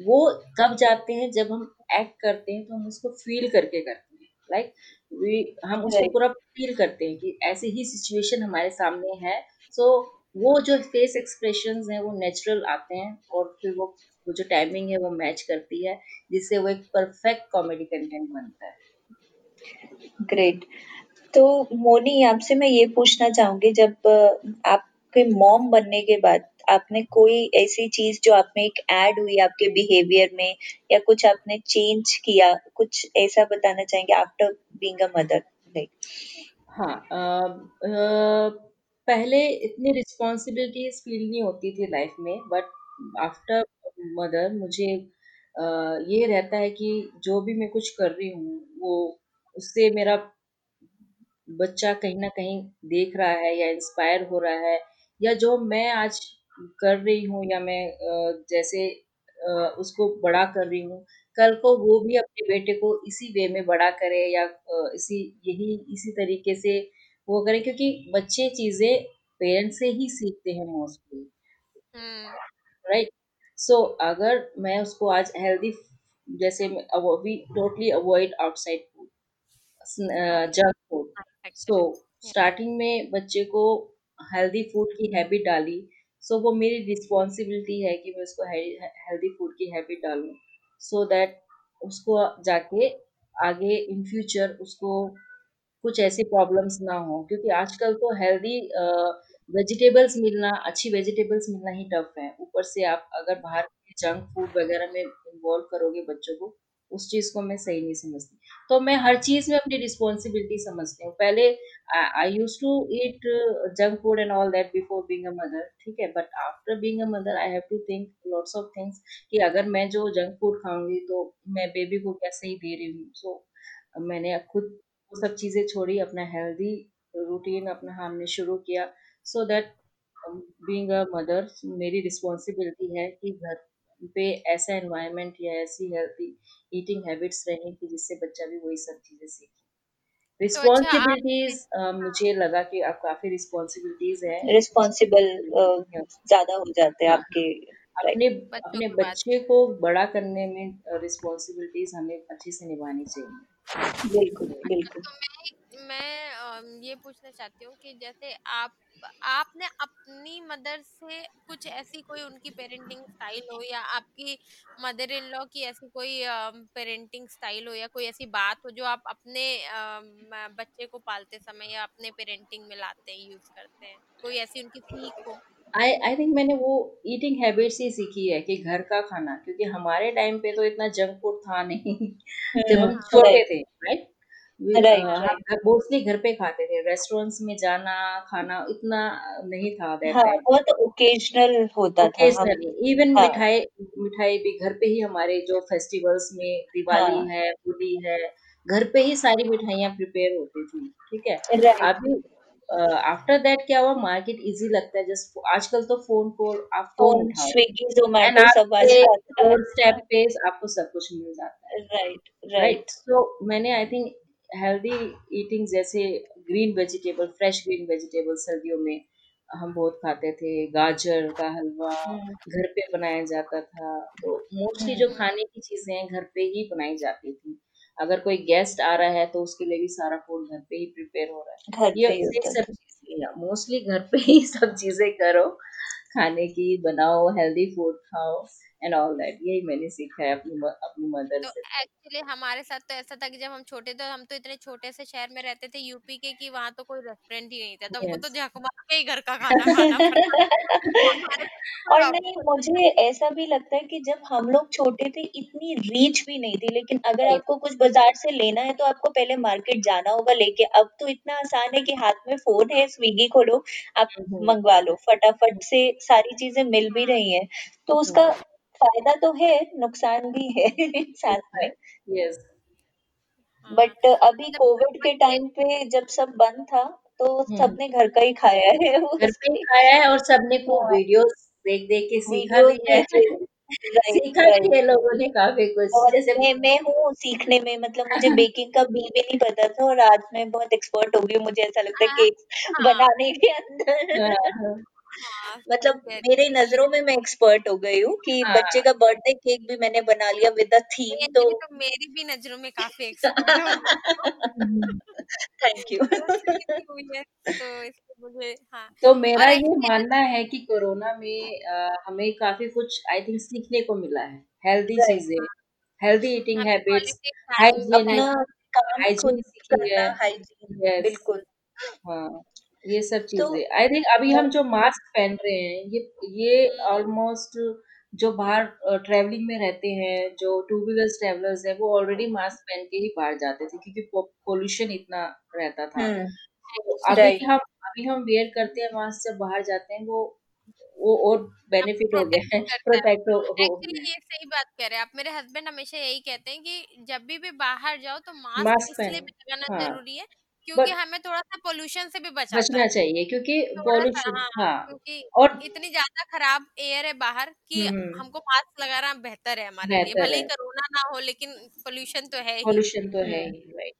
वो कब जाते हैं जब हम एक्ट करते हैं तो हम उसको फील करके करते हैं। लाइक वी हम उसको पूरा फील करते हैं कि ऐसे ही सिचुएशन हमारे सामने है। सो वो जो फेस एक्सप्रेशंस हैं वो नेचुरल आते हैं और फिर वो वो जो टाइमिंग है वो मैच करती है जिससे वो एक परफेक्ट कॉमेडी कंटेंट बनता है। ग्रेट तो मोनी आपसे मैं ये पूछना चाहूँगी जब आपके मॉम बनने के बाद आपने कोई ऐसी चीज़ जो आप में एक ऐड हुई आपके बिहेवियर में या कुछ आपने चेंज किया कुछ ऐसा बताना चाहेंगे after being a mother like हाँ आ, आ, पहले इतनी रिस्पॉन्सिबिलिटीज फील नहीं होती थी लाइफ में बट आफ्टर मदर मुझे आ, ये रहता है कि जो भी मैं कुछ कर रही हूँ वो उससे मेरा बच्चा कहीं ना कहीं देख रहा है या इंस्पायर हो रहा है या जो मैं आज कर रही हूँ या मैं जैसे उसको बड़ा कर रही हूँ कल को वो भी अपने बेटे को इसी वे में बड़ा करे या इसी यही इसी तरीके से वो करे क्योंकि बच्चे चीज़ें पेरेंट्स से ही सीखते हैं मोस्टली। राइट? सो अगर मैं उसको आज हेल्दी जैसे we totally avoid outside food junk food. So starting में बच्चे को हेल्दी फ़ूड की हैबिट डाली सो वो मेरी रिस्पॉन्सिबिलिटी है कि मैं उसको हेल्दी फ़ूड की हैबिट डालूं सो दैट उसको जाके आगे इन फ्यूचर उसको कुछ ऐसी प्रॉब्लम्स ना हो, क्योंकि आजकल तो हेल्दी वेजिटेबल्स मिलना, अच्छी वेजिटेबल्स मिलना ही टफ है। ऊपर से आप अगर बाहर जंक फ़ूड वगैरह में इन्वॉल्व करोगे बच्चों को उस चीज़ को मैं सही नहीं समझती। तो मैं हर चीज़ में अपनी रिस्पॉन्सिबिलिटी समझती हूँ। पहले I use to eat junk food and all that before being a mother ठीक है? But after being a mother I have to think lots of things कि अगर मैं जो जंक फ़ूड खाऊँगी तो मैं बेबी को कैसे ही दे रही हूँ? सो so, मैंने खुद वो सब चीज़ें छोड़ी अपना हेल्दी रूटीन अपना हमने शुरू किया। So that being a mother मेरी रिस्पॉन्सिबिलिटी है कि घर पे ऐसा एनवायरनमेंट या ऐसी हेल्थी ईटिंग हैबिट्स रहे कि जिससे बच्चा भी वही सब चीज़ें सीखे। रिस्पॉन्सिबिलिटीज तो अच्छा मुझे लगा कि आप काफ़ी रिस्पॉन्सिबिलिटीज है। रिस्पॉन्सिबल ज़्यादा हो जाते हैं हाँ, आपके अपने अपने बच्चे को बड़ा करने में रिस्पॉन्सिबिलिटीज हमें अच्छे से निभानी चाहिए। बिल्कुल बिल्कुल। तो मैं मैं ये पूछना चाहती हूँ कि जैसे आप आपने अपनी मदर से कुछ ऐसी कोई उनकी पेरेंटिंग स्टाइल हो या आपकी मदर इन लॉ की ऐसी कोई पेरेंटिंग स्टाइल हो या कोई ऐसी बात हो जो आप अपने बच्चे को पालते समय या अपने पेरेंटिंग में लाते हैं यूज़ करते हैं? कोई ऐसी उनकी सीख हो? आई आई थिंक मैंने वो ईटिंग हैबिट्स ही सीखी है कि घर का खाना क्योंकि हमारे टाइम पे तो इतना जंक फ़ूड था नहीं जब हम। छोटे थे राइट मोस्टली घर पे खाते थे। रेस्टोरेंट्स में जाना खाना इतना नहीं था हाँ, बहुत ओकेजनल होता ओकेजनली था इवन हाँ. मिठाई मिठाई भी घर पे ही हमारे जो फेस्टिवल्स में दिवाली हाँ. है होली है घर पे ही सारी मिठाइयाँ प्रिपेयर होती थी ठीक है? अभी आफ्टर दैट क्या हुआ मार्केट इजी लगता है जस्ट आजकल तो फ़ोन को आप फ़ोन स्विगी जोमेटो सब स्टेप पे आपको सब कुछ मिल जाता है। राइट राइट सो मैंने आई थिंक हेल्दी ईटिंग जैसे green vegetable fresh green vegetable सर्दियों में हम बहुत खाते थे। गाजर का हलवा हम्म। घर पे बनाया जाता था। तो मोस्टली जो हम्म। खाने की चीज़ें हैं घर पे ही बनाई जाती थी। अगर कोई गेस्ट आ रहा है तो उसके लिए भी सारा फ़ूड घर पे ही प्रिपेयर हो रहा है। ये सब चीज़ें मोस्टली घर पे ही सब चीज़ें करो। खाने की बनाओ हेल्दी फ़ूड खाओ। एंड ऑल दैट यही मैंने सीखा है अपनी अपनी मदर तो से। एक्चुअली हमारे साथ तो ऐसा था कि जब हम छोटे थे हम तो इतने छोटे से शहर में रहते थे यूपी के कि वहाँ तो कोई रेस्टोरेंट ही नहीं था। तो हमको तो झाक के ही घर का खाना खाना (laughs) और नहीं मुझे ऐसा भी लगता है कि जब हम लोग छोटे थे इतनी रीच भी नहीं थी। लेकिन अगर आपको कुछ बाज़ार से लेना है तो आपको पहले मार्केट जाना होगा लेके। अब तो इतना आसान है कि हाथ में फ़ोन है स्विगी खोलो आप मंगवा लो। फटाफट से सारी चीज़ें मिल भी रही हैं। तो उसका फ़ायदा तो है नुकसान भी है साथ में यस बट अभी कोविड के टाइम पे जब सब बंद था तो सबने घर का ही खाया है (laughs) घर पे ही खाया है और सबने को वीडियोस देख देख के सीखा भी है। (laughs) सीखा भी है लोगों ने काफ़ी कुछ। और जैसे मैं मैं हूँ सीखने में मतलब मुझे (laughs) बेकिंग का बी भी नहीं पता था और आज मैं बहुत एक्सपर्ट हो गई मुझे ऐसा लगता है केक हाँ, हाँ। बनाने के अंदर। हाँ, मतलब मेरे नज़रों में मैं एक्सपर्ट हो गई हूँ कि हाँ. बच्चे का बर्थडे केक भी मैंने बना लिया विद अ थीम तो तो मेरी भी नज़रों में काफ़ी एक्सपर्ट थैंक यू तो मुझे हाँ। तो मेरा ये मानना है कि कोरोना में आ, हमें काफ़ी कुछ आई थिंक सीखने को मिला है। हेल्दी चीज़ें healthy eating habits hygiene hygiene बिल्कुल। हाँ। ये सब तो चीज़ें। आई थिंक अभी हम जो मास्क पहन रहे हैं ये ये ऑलमोस्ट जो बाहर ट्रेवलिंग में रहते हैं जो टू व्हीलर्स ट्रेवलर्स है वो ऑलरेडी मास्क पहन के ही बाहर जाते थे क्योंकि पोल्यूशन इतना रहता था। हम्म, तो अभी हम अभी हम वेयर करते हैं मास्क जब बाहर जाते हैं वो वो और बेनिफिट हो गया है प्रोटेक्ट हो, एक्चुअली ये सही बात कह रहे हैं आप। मेरे हस्बैंड हमेशा यही कहते हैं कि जब भी भी बाहर जाओ तो मास्क इसलिए भी लगाना हाँ, ज़रूरी है क्योंकि हमें थोड़ा सा पोल्यूशन से भी बचना बचना चाहिए क्योंकि पोल्यूशन हाँ, हाँ क्योंकि और इतनी ज़्यादा खराब एयर है बाहर कि हम्म। हमको मास्क लगाना बेहतर है हमारे लिए। भले ही कोरोना ना हो लेकिन पोल्यूशन तो है पोल्यूशन तो है ही राइट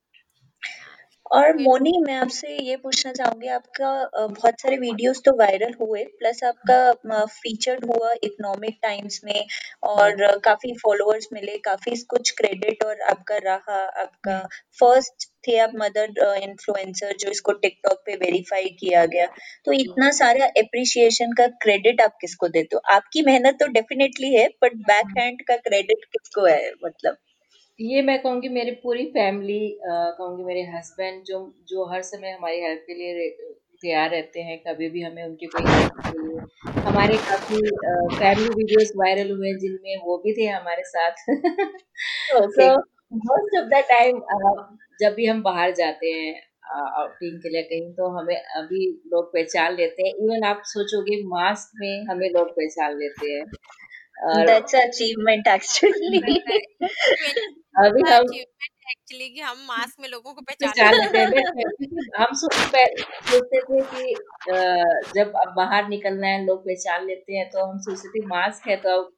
और मोनी मैं आपसे ये पूछना चाहूँगी आपका बहुत सारे वीडियोस तो वायरल हुए प्लस आपका फीचर्ड हुआ इकोनॉमिक टाइम्स में और काफ़ी फॉलोअर्स मिले काफ़ी कुछ क्रेडिट और आपका रहा आपका फ़र्स्ट थे आप मदर इन्फ्लुएंसर जो इसको टिकटॉक पे वेरीफाई किया गया। तो इतना सारा अप्रिसिएशन का क्रेडिट आप किसको देते हो? आपकी मेहनत तो डेफिनेटली है बट बैक हैंड का क्रेडिट किसको है मतलब? ये मैं कहूँगी मेरी पूरी फैमिली कहूँगी मेरे हस्बैंड जो जो हर समय हमारी हेल्प के लिए तैयार रहते हैं कभी भी हमें उनकी कोई हेल्प चाहिए। हमारे काफ़ी फैमिली वीडियोस वायरल हुए जिनमें वो भी थे हमारे साथ। तो मोस्ट ऑफ़ द टाइम जब भी हम बाहर जाते हैं आउटिंग के लिए कहीं तो हमें अभी लोग पहचान लेते हैं। इवन आप सोचोगे मास्क में हमें लोग पहचान लेते हैं। That's achievement actually. (laughs) (laughs) अभी हम एक्चुअली कि हम मास्क में लोगों को पहचान लेते हम सोचते थे कि जब अब बाहर निकलना है लोग पहचान लेते हैं तो हम सोचते थे मास्क है तो अब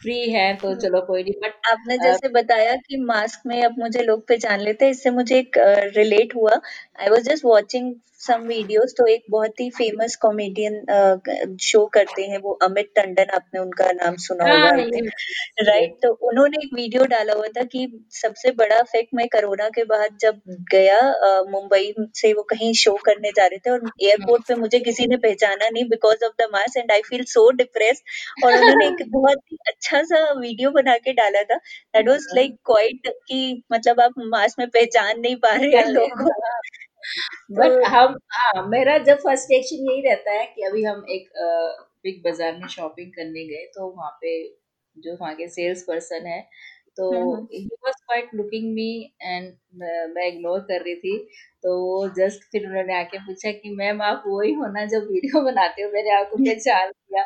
फ्री है तो हम्म। चलो कोई नहीं बट आपने जैसे बताया कि मास्क में अब मुझे लोग पहचान लेते हैं इससे मुझे एक रिलेट हुआ I was just watching some videos तो एक बहुत ही फ़ेमस कॉमेडियन शो करते हैं वो अमित टंडन आपने उनका नाम सुना हाँ, होगा राइट तो उन्होंने एक वीडियो डाला हुआ था कि सबसे बड़ा इफ़ेक्ट मैं कोरोना के बाद जब गया मुंबई से वो कहीं शो करने जा रहे थे और एयरपोर्ट पे मुझे किसी ने पहचाना नहीं because of the mask and I feel so depress और उन्होंने एक बहुत ही अच्छा सा वीडियो बना के डाला था। दैट वाज लाइक क्वाइट कि मतलब आप मास्क में पहचान नहीं पा रहे हैं लोगों बट तो हम हाँ मेरा जब फ़र्स्ट रिएक्शन यही रहता है कि अभी हम एक बिग बाज़ार में शॉपिंग करने गए तो वहाँ पे जो वहाँ के सेल्स पर्सन है तो he was quite looking me and मैं इग्नोर कर रही थी। तो वो जस्ट फिर उन्होंने आके पूछा कि मैम आप वही हो ना जो वीडियो (laughs) बनाते हो? मैंने आपको (laughs) पहचान लिया।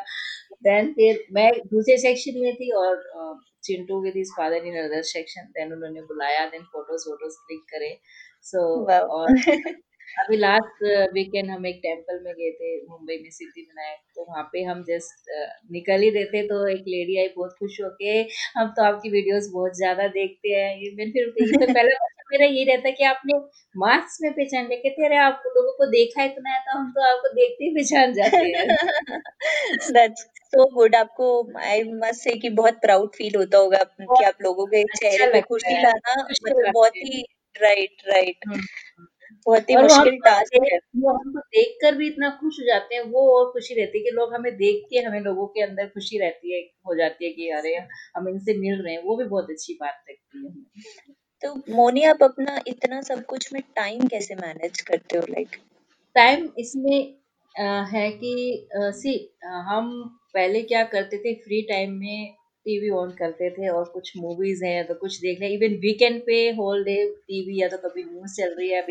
देन फिर मैं दूसरे सेक्शन में थी और Chintu with his father in other section then उन्होंने बुलाया देन फ़ोटोज़ वोटोज क्लिक करे। सो और (laughs) अभी लास्ट वीकेंड हम एक टेंपल में गए थे मुंबई में सिद्धि विनायक। तो वहाँ पे हम जस्ट निकल ही रहे थे तो एक लेडी आई बहुत खुश होके हम तो आपकी वीडियोस बहुत ज़्यादा देखते हैं। ये मैं फिर तो पहले (laughs) मेरा ये रहता है कि आपने मास्क में पहचान ले कहते अरे आप लोगों को देखा इतना है तो हम तो आपको देखते ही पहचान जाते हैं। दैट्स सो गुड आपको आई मस्ट से कि बहुत प्राउड फील होता होगा कि आप लोगों के अच्छा चेहरे पे खुशी लाना मतलब बहुत ही राइट राइट हम्म, हम्म। बहुत ही मुश्किल टास्क है। वो हमको देख कर भी इतना खुश हो जाते हैं वो और खुशी रहती है कि लोग हमें देख के हमें लोगों के अंदर खुशी रहती है हो जाती है कि अरे हम इनसे मिल रहे हैं वो भी बहुत अच्छी बात लगती है तो मोनी आप अपना इतना सब कुछ में टाइम कैसे मैनेज करते हो लाइक टाइम इसमें आ, है कि सी हम पहले क्या करते थे फ्री टाइम में टीवी ऑन करते थे और कुछ मूवीज़ हैं तो कुछ देख रहे इवन वीकेंड पे होल डे टीवी या तो कभी न्यूज़ चल रही है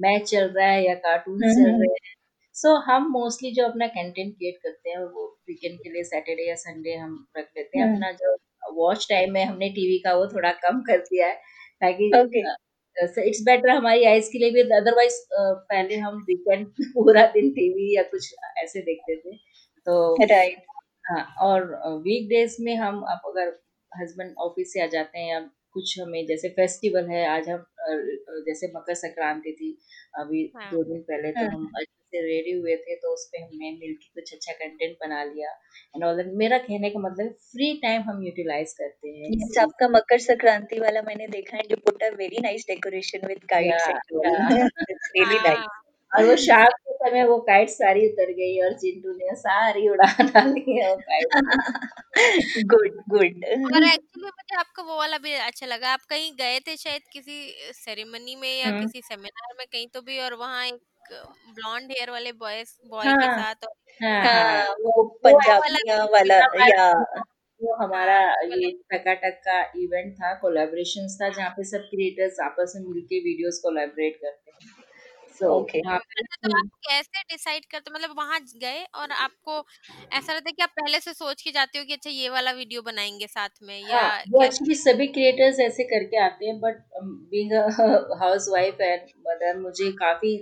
मैच चल रहा है या कार्टून चल हम्म, हम्म। रहे हैं। सो so, हम मोस्टली जो अपना कंटेंट क्रिएट करते हैं वो वीकेंड के लिए सैटरडे या संडे हम रख लेते हैं। हम्म। अपना जो वॉच टाइम है हमने टीवी का वो थोड़ा कम कर दिया है ताकि इट्स बेटर हमारी आइज़ के लिए भी अदरवाइज़ पहले हम वीकेंड (laughs) पूरा दिन टीवी या कुछ ऐसे देखते थे। तो राइट हाँ और वीक डेज़ में हम आप अगर हस्बैंड ऑफ़िस से आ जाते हैं या कुछ हमें जैसे फेस्टिवल है आज हम जैसे मकर संक्रांति थी अभी हाँ। दो दिन पहले तो हाँ। हम अच्छे से रेडी हुए थे तो उस पर हमने मिलकर कुछ अच्छा कंटेंट बना लिया एंड ऑल मेरा कहने का मतलब फ्री टाइम हम यूटिलाइज करते हैं yes, आपका मकर संक्रांति वाला मैंने देखा है you put a very nice decoration with kites really nice और वो (laughs) शाम को समय वो काइट सारी उतर गई और चिंटू ने सारी उड़ा डाली है वो काइट गुड गुड। और एक्चुअली मुझे आपका वो वाला भी अच्छा लगा। आप कहीं गए थे शायद किसी सेरेमनी में या हम्म। किसी सेमिनार में कहीं तो भी और वहाँ एक ब्लॉन्ड हेयर वाले बॉयज़ बॉय हाँ के साथ और हाँ हाँ। हाँ वो पंजाबिया वाला हमारा या वो हमारा हाँ ये टकाटक का इवेंट था कोलैबोरेशंस था जहाँ पे सब क्रिएटर्स आपस में मिलके वीडियोस कोलैबोरेट करते हैं। So okay. अच्छा तो हम्म, आप कैसे डिसाइड करते मतलब वहाँ गए और आपको ऐसा रहता है कि आप पहले से सोच के जाते हो कि अच्छा ये वाला वीडियो बनाएँगे साथ में या हाँ वो एक्चुअली सभी क्रिएटर्स ऐसे करके आते हैं but being housewife and mother मुझे काफ़ी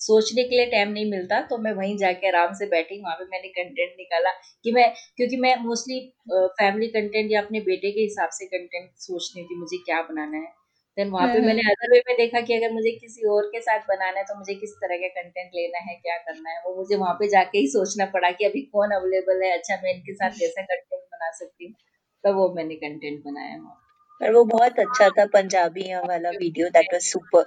सोचने के लिए टाइम नहीं मिलता तो मैं वहीं जाके आराम से बैठी वहाँ पे मैंने कंटेंट निकाला कि मैं क्योंकि मैं मोस्टली फैमिली कंटेंट या अपने बेटे के हिसाब से कंटेंट सोचती थी मुझे क्या बनाना है। देन वहाँ पे हम्म मैंने अदर वे में देखा कि अगर मुझे किसी और के साथ बनाना है तो मुझे किस तरह का कंटेंट लेना है क्या करना है वो मुझे वहाँ पे जाके ही सोचना पड़ा कि अभी कौन अवेलेबल है अच्छा मैं इनके साथ कैसा कंटेंट बना सकती हूँ। तब वो मैंने कंटेंट बनाया वहाँ पर वो बहुत अच्छा था पंजाबिया वाला वीडियो दैट वाज सुपर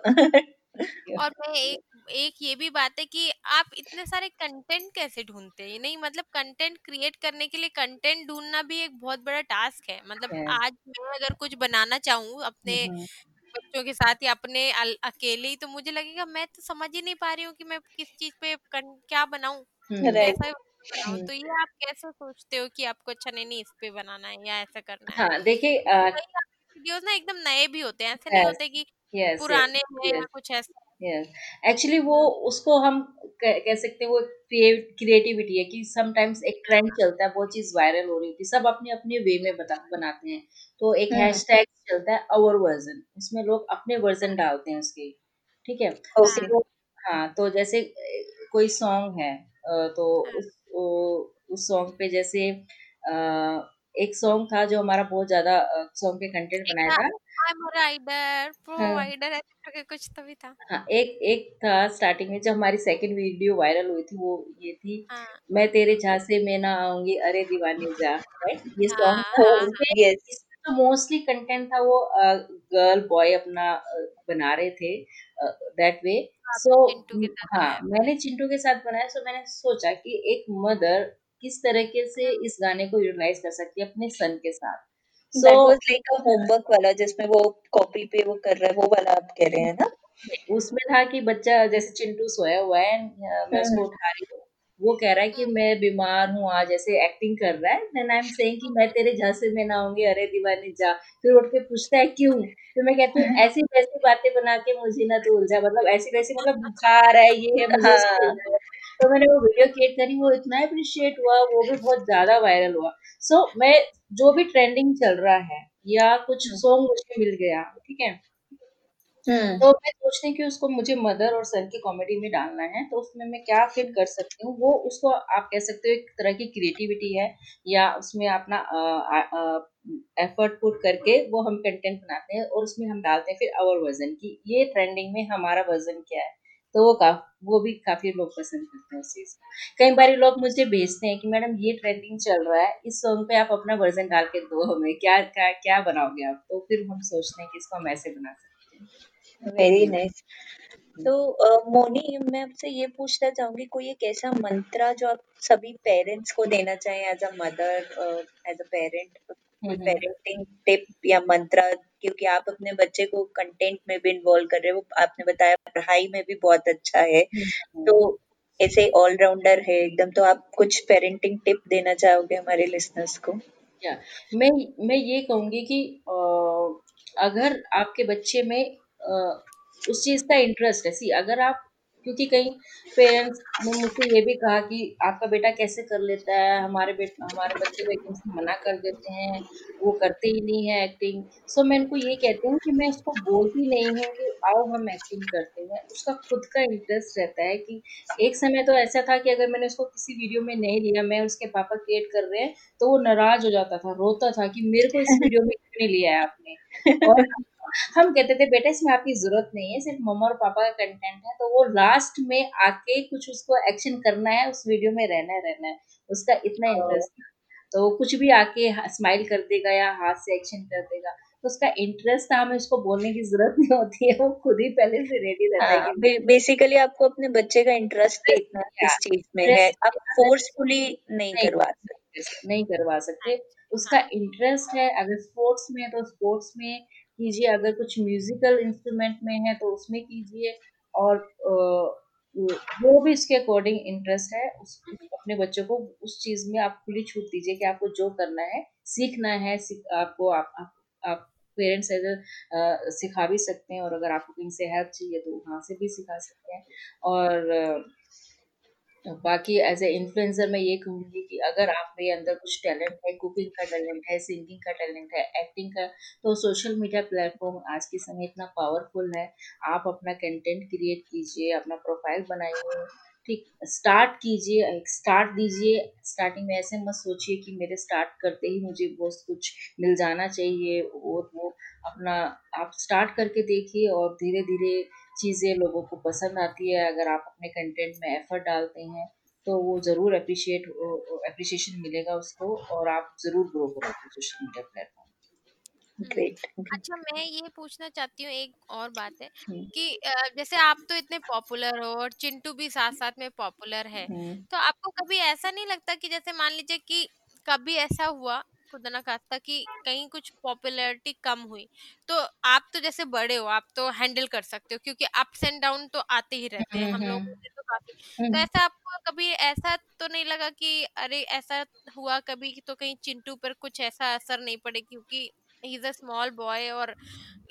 और मैं एक एक ये भी बात है कि आप इतने सारे कंटेंट कैसे ढूंढते हैं? नहीं मतलब कंटेंट क्रिएट करने के लिए कंटेंट ढूंढना भी एक बहुत बड़ा टास्क है। मतलब है। आज मैं अगर कुछ बनाना चाहूँ अपने हम्म। बच्चों के साथ या अपने अल- अकेले ही तो मुझे लगेगा मैं तो समझ ही नहीं पा रही हूँ कि मैं किस चीज़ पे कन, क्या बनाऊँ? हम्म। राइट कैसा बनाऊँ? तो ये आप कैसे सोचते हो कि आपको अच्छा नहीं नहीं इस पे बनाना है या ऐसा करना है? हाँ देखिए कई वीडियोस ना एकदम नए भी होते हैं ऐसे नहीं यस होते कि यस पुराने हैं या यस कुछ ऐसा यस एक्चुअली वो उसको हम कह कह सकते हैं वो क्रिएटिविटी है कि समटाइम्स एक ट्रेंड चलता है वो चीज़ वायरल हो रही होती है। सब अपने अपने वे में बता बनाते हैं। तो एक हम्म। हैशटैग चलता है अवर वर्जन उसमें लोग अपने वर्जन डालते हैं उसके। ठीक है? ओके तो हाँ तो जैसे अ, कोई सॉन्ग है अ, तो उस वो- उस सॉन्ग पे जैसे एक सॉन्ग था जो हमारा बहुत ज़्यादा सॉन्ग पे कंटेंट एक बनाया था। था हाँ। ऐसे करके कुछ तो भी था। हाँ एक एक था स्टार्टिंग में जब हमारी सेकंड वीडियो वायरल हुई थी वो ये थी हाँ। मैं तेरे झांसे में ना आऊँगी अरे दीवानी जा राइट ये सॉन्ग हाँ था हाँ यस इसमें तो मोस्टली कंटेंट था वो गर्ल बॉय अपना अ, बना रहे थे दैट वे सो चिंटू के साथ हाँ बनाया। मैंने चिंटू के साथ बनाया सो मैंने सोचा कि एक मदर किस तरीके से इस गाने को यूटिलाइज कर सकती है अपने सन के साथ? सो लाइक अ होमवर्क वाला जिसमें वो कॉपी पे वो कर रहा है वो वाला आप कह रहे हैं ना? उसमें था कि बच्चा जैसे चिंटू सोया हुआ है मैं उसको हम्म। उठा रही हूँ वो कह रहा है कि मैं बीमार हूँ आज ऐसे एक्टिंग कर रहा है। देन आई एम सेइंग कि मैं तेरे झांसे में ना आऊँगी अरे दीवानी जा। फिर उठ के पूछता है क्यों? तो मैं कहती हूँ (laughs) ऐसी वैसी बातें बना के मुझे ना तू उलझा। मतलब ऐसी वैसी मतलब बुखार है ये है मुझे हाँ। है। तो मैंने वो वीडियो क्रिएट करी वो इतना अप्रिशिएट हुआ वो भी बहुत ज़्यादा वायरल हुआ। सो so, मैं जो भी ट्रेंडिंग चल रहा है या कुछ सॉन्ग मुझे मिल गया ठीक है? हम्म। तो मैं सोचती हूँ कि उसको मुझे मदर और सन की कॉमेडी में डालना है तो उसमें मैं क्या फिट कर सकती हूँ? वो उसको आप कह सकते हो एक तरह की क्रिएटिविटी है या उसमें अपना एफर्ट पुट करके वो हम कंटेंट बनाते हैं और उसमें हम डालते हैं फिर आवर वर्जन की। ये ट्रेंडिंग में हमारा वर्जन क्या है? तो वो का वो भी काफ़ी लोग पसंद करते हैं उस चीज़ को। कई बार लोग मुझे भेजते हैं कि मैडम ये ट्रेंडिंग चल रहा है इस सॉन्ग पे आप अपना वर्जन डाल के दो हमें क्या क्या क्या बनाओगे आप? तो फिर हम सोचते हैं कि इसको हम ऐसे बना सकते हैं। वेरी नाइस तो मोनी मैं आपसे ये पूछना चाहूँगी कोई एक ऐसा मंत्रा जो आप सभी पेरेंट्स को देना चाहें as a mother as a parent parenting tip या मंत्रा क्योंकि आप अपने बच्चे को कंटेंट में भी इन्वॉल्व कर रहे हो आपने बताया पढ़ाई में भी बहुत अच्छा है। हम्म तो ऐसे ऑलराउंडर है एकदम तो आप कुछ पेरेंटिंग टिप देना चाहोगे हमारे लिसनर्स को? या मैं मैं ये कहूँगी कि अगर आपके बच्चे में उस चीज़ का इंटरेस्ट है सी अगर आप क्योंकि कई पेरेंट्स ने मुझसे ये भी कहा कि आपका बेटा कैसे कर लेता है, हमारे बेट हमारे बच्चे को एकदम से मना कर देते हैं, वो करते ही नहीं है एक्टिंग सो मैं उनको ये कहती हूँ कि मैं उसको बोलती नहीं हूँ कि आओ हम एक्टिंग करते हैं. उसका खुद का इंटरेस्ट रहता है कि एक समय तो ऐसा था कि अगर मैंने उसको किसी वीडियो में नहीं लिया, मैं उसके पापा क्रिएट कर रहे हैं तो वो नाराज़ हो जाता था, रोता था कि मेरे को इस वीडियो में क्यों नहीं लिया है आपने? और हम कहते थे बेटा इसमें आपकी ज़रूरत नहीं है सिर्फ़ मम्मा और पापा का कंटेंट है। तो वो लास्ट में आके कुछ उसको एक्शन करना है उस वीडियो में रहना है रहना है। उसका इतना इंटरेस्ट था। तो कुछ भी आके स्माइल कर देगा या हाथ से एक्शन कर देगा तो उसका इंटरेस्ट था हमें उसको बोलने की ज़रूरत नहीं होती है। वो खुद ही पहले से रेडी रहता हाँ, है बेसिकली आपको अपने बच्चे का इंटरेस्ट देखना किस चीज़ में है। आप फोर्सफुली नहीं, नहीं करवा सकते नहीं करवा सकते। उसका इंटरेस्ट है अगर स्पोर्ट्स में तो स्पोर्ट्स में कीजिए अगर कुछ म्यूजिकल इंस्ट्रूमेंट में है तो उसमें कीजिए और जो भी इसके अकॉर्डिंग इंटरेस्ट है उस अपने बच्चों को उस चीज़ में आप खुली छूट दीजिए कि आपको जो करना है सीखना है सीख, आपको आप, आप, आप पेरेंट्स एज सिखा भी सकते हैं और अगर आपको कहीं से हेल्प चाहिए तो वहाँ से भी सिखा सकते हैं और बाकी एज ए इन्फ्लुएंसर मैं ये कहूँगी कि अगर आप मेरे अंदर कुछ टैलेंट है कुकिंग का टैलेंट है सिंगिंग का टैलेंट है एक्टिंग का तो सोशल मीडिया प्लेटफॉर्म आज के समय इतना पावरफुल है। आप अपना कंटेंट क्रिएट कीजिए, अपना प्रोफ़ाइल बनाइए, ठीक? स्टार्ट कीजिए, एक स्टार्ट दीजिए। स्टार्टिंग में ऐसे मत सोचिए कि मेरे स्टार्ट करते ही मुझे बहुत कुछ मिल जाना चाहिए और वो अपना, आप स्टार्ट करके देखिए और धीरे धीरे चीज़ें लोगों को पसंद आती है अगर आप अपने कंटेंट में एफर्ट डालते हैं तो वो ज़रूर अप्रिशिएट अप्रिशिएशन मिलेगा उसको और आप ज़रूर ग्रो करोगे सोशल मीडिया प्लेटफॉर्म ग्रेट अच्छा मैं ये पूछना चाहती हूँ एक और बात है हम्म। कि जैसे आप तो इतने पॉपुलर हो और चिंटू भी साथ साथ में पॉपुलर है हम्म। तो आपको कभी ऐसा नहीं लगता कि जैसे मान लीजिए कि कभी ऐसा हुआ खुदा ना खास्ता कि कहीं कुछ पॉपुलैरिटी कम हुई। तो आप तो जैसे बड़े हो आप तो हैंडल कर सकते हो क्योंकि अप्स एंड डाउन तो आते ही रहते हैं हम लोग तो काफ़ी। तो ऐसा आपको कभी ऐसा तो नहीं लगा कि अरे ऐसा हुआ कभी तो कहीं चिंटू पर कुछ ऐसा असर नहीं पड़े? क्योंकि he is a small boy और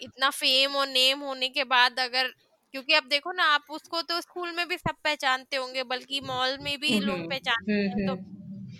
इतना फेम और नेम होने के बाद अगर क्योंकि आप देखो ना आप उसको तो स्कूल में भी सब पहचानते होंगे बल्कि मॉल में भी लोग पहचानते हैं तो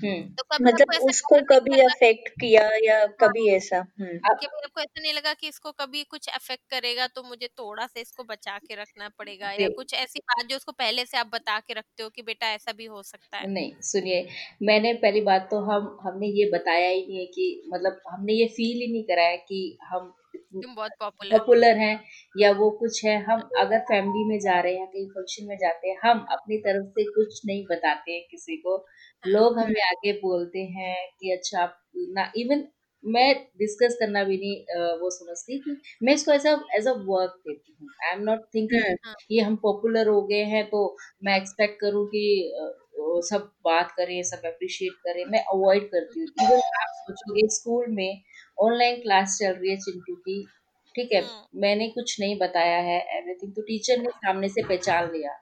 तो कभी मतलब उसको कभी अफेक्ट किया या हाँ। कभी ऐसा? हम्म। आपको ऐसा नहीं लगा कि इसको कभी कुछ अफेक्ट करेगा तो मुझे थोड़ा सा इसको बचा के रखना पड़ेगा या कुछ ऐसी बात जो उसको पहले से आप बता के रखते हो कि बेटा ऐसा भी हो सकता है? नहीं सुनिए मैंने पहली बात तो हम हमने ये बताया ही नहीं है कि मतलब हमने ये फील ही नहीं कराया कि हम तुम बहुत पॉपुलर पॉपुलर हैं या वो कुछ है। हम अगर फैमिली में जा रहे हैं कहीं फ़ंक्शन में जाते हैं हम अपनी तरफ़ से कुछ नहीं बताते हैं किसी को। लोग हमें आगे बोलते हैं कि अच्छा आप ना इवन मैं डिस्कस करना भी नहीं वो समझती कि मैं इसको ऐसा एज अ वर्क देती हूँ। आई एम नॉट थिंकिंग ये हम पॉपुलर हो गए हैं तो मैं एक्सपेक्ट करूँ कि सब बात करें सब अप्रिशिएट करें मैं अवॉइड करती हूँ। इवन आप सोचोगे स्कूल में ऑनलाइन क्लास चल रही है चिंटू की ठीक है? हम्म। मैंने कुछ नहीं बताया है एवरीथिंग तो टीचर ने सामने से पहचान लिया।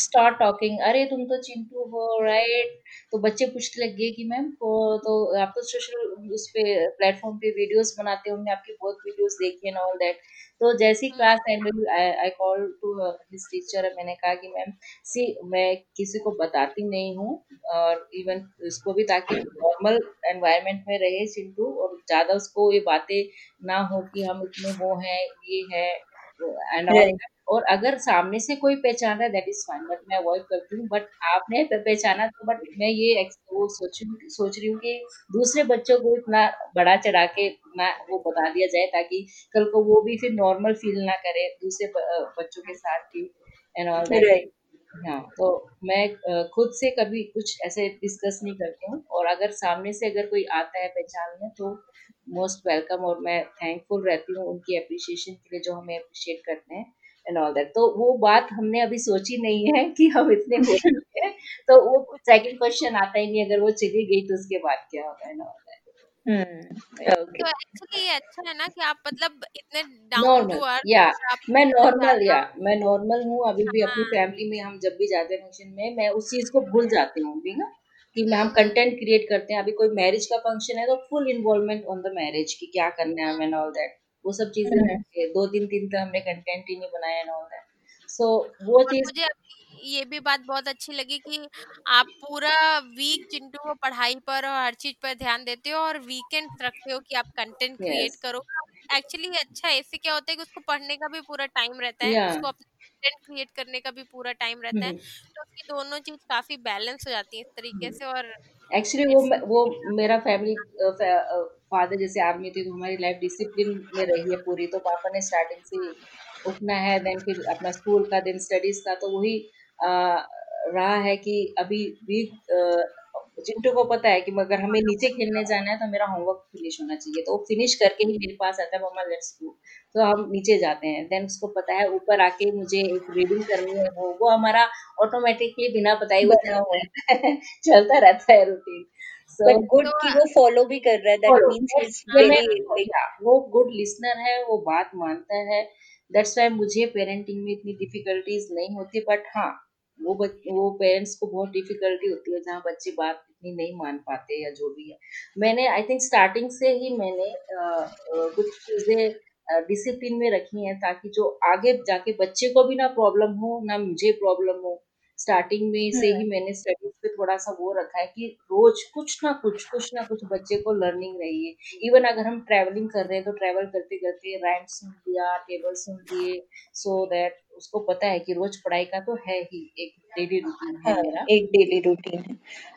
स्टार्ट टॉकिंग अरे तुम तो चिंटू हो राइट तो बच्चे पूछने लग गए कि मैम को तो आप तो सोशल उस पे प्लेटफॉर्म पे वीडियोस बनाते होंगे आपकी बहुत वीडियोस देखी एंड ऑल दैट तो जैसी class and I call to his teacher मैंने कहा कि मैम सी मैं किसी को बताती नहीं हूँ और इवन उसको भी ताकि नॉर्मल एनवायरनमेंट में रहे चिंटू और ज़्यादा उसको ये बातें ना हो कि हम इतने वो हैं ये है एंड ऑल और अगर सामने से कोई पहचान रहा है दैट इज़ फाइन बट मैं अवॉइड करती हूँ। बट आपने पहचाना तो बट मैं ये वो सोच सोच रही हूँ कि दूसरे बच्चों को इतना बड़ा चढ़ा के ना वो बता दिया जाए ताकि कल को वो भी फिर नॉर्मल फील ना करे दूसरे बच्चों के साथ भी एंड ऑल दैट हाँ तो मैं खुद से कभी कुछ ऐसे डिस्कस नहीं करती हूँ। और अगर सामने से अगर कोई आता है पहचान में तो मोस्ट वेलकम और मैं थैंकफुल रहती हूँ उनकी अप्रिशिएशन के लिए जो हमें अप्रिशिएट करते हैं। एंड ऑल दैट तो वो बात हमने अभी सोची नहीं है कि हम इतने हो हैं। तो वो सेकंड क्वेश्चन आता ही नहीं अगर वो चली गई तो उसके बाद क्या होगा एंड ऑल दैट तो एक्चुअली ये अच्छा है ना कि आप मतलब इतने डाउन टू अर्थ या मैं नॉर्मल या मैं नॉर्मल हूँ अभी भी अपनी फैमिली हाँ। में हम जब भी जाते हैं फ़ंक्शन में मैं उस चीज़ को भूल जाती हूँ भी ना कि हम कंटेंट क्रिएट करते हैं। अभी कोई मैरिज का फ़ंक्शन है तो full involvement on the marriage की क्या करना है एंड ऑल दैट वो सब चीज़ें हम्म। दो तीन दिन तक हमने कंटेंट ही नहीं बनाया एंड ऑल दैट सो वो चीज़ मुझे ये भी बात बहुत अच्छी लगी कि आप पूरा वीक चिंटू को पढ़ाई पर और हर चीज़ पर ध्यान देते हो और वीकेंड रखते हो कि आप कंटेंट क्रिएट yes. करो एक्चुअली अच्छा है इससे क्या होता है कि उसको पढ़ने का भी पूरा टाइम रहता है yeah. उसको अपने कंटेंट क्रिएट करने का भी पूरा टाइम रहता है हम्म। तो उसकी दोनों चीज़ काफ़ी बैलेंस हो जाती है इस तरीके हम्म। से और एक्चुअली वो वो मेरा फैमिली फादर जैसे आर्मी थे तो हमारी लाइफ डिसिप्लिन में रही है पूरी। तो पापा ने स्टार्टिंग से उठना है देन फिर अपना स्कूल का दिन स्टडीज़ का तो वही रहा है कि अभी वीक चिंटू को पता है कि अगर हमें नीचे खेलने जाना है तो मेरा होमवर्क फिनिश होना चाहिए। तो वो फिनिश करके ही मेरे पास आता है मम्मा लेट्स गो तो हम नीचे जाते हैं। देन उसको पता है ऊपर आके मुझे एक रीडिंग करनी है वो वो हमारा ऑटोमेटिकली बिना बताए चलता (laughs) चलता रहता है रूटीन so, गुड तो, कि वो फॉलो भी कर रहा है दैट मींस वो गुड लिसनर है वो बात मानता है। दैट्स वाई मुझे पेरेंटिंग में इतनी डिफिकल्टीज नहीं होती बट हाँ वो बच, वो पेरेंट्स को बहुत डिफिकल्टी होती है जहाँ बच्चे बात इतनी नहीं मान पाते या जो भी है। मैंने आई थिंक स्टार्टिंग से ही मैंने कुछ चीज़ें डिसिप्लिन में रखी हैं ताकि जो आगे जाके बच्चे को भी ना प्रॉब्लम हो ना मुझे प्रॉब्लम हो स्टार्टिंग में से ही हम्म। मैंने स्टडीज़ पे थोड़ा सा वो रखा है कि रोज कुछ ना कुछ कुछ ना कुछ बच्चे को लर्निंग रही है इवन अगर हम ट्रैवलिंग कर रहे हैं तो ट्रैवल करते करते राइम सुन लिया टेबल सुन लिए सो दैट उसको पता है कि रोज पढ़ाई का तो है ही एक डेली रूटीन है हाँ, मेरा। एक डेली रूटीन है।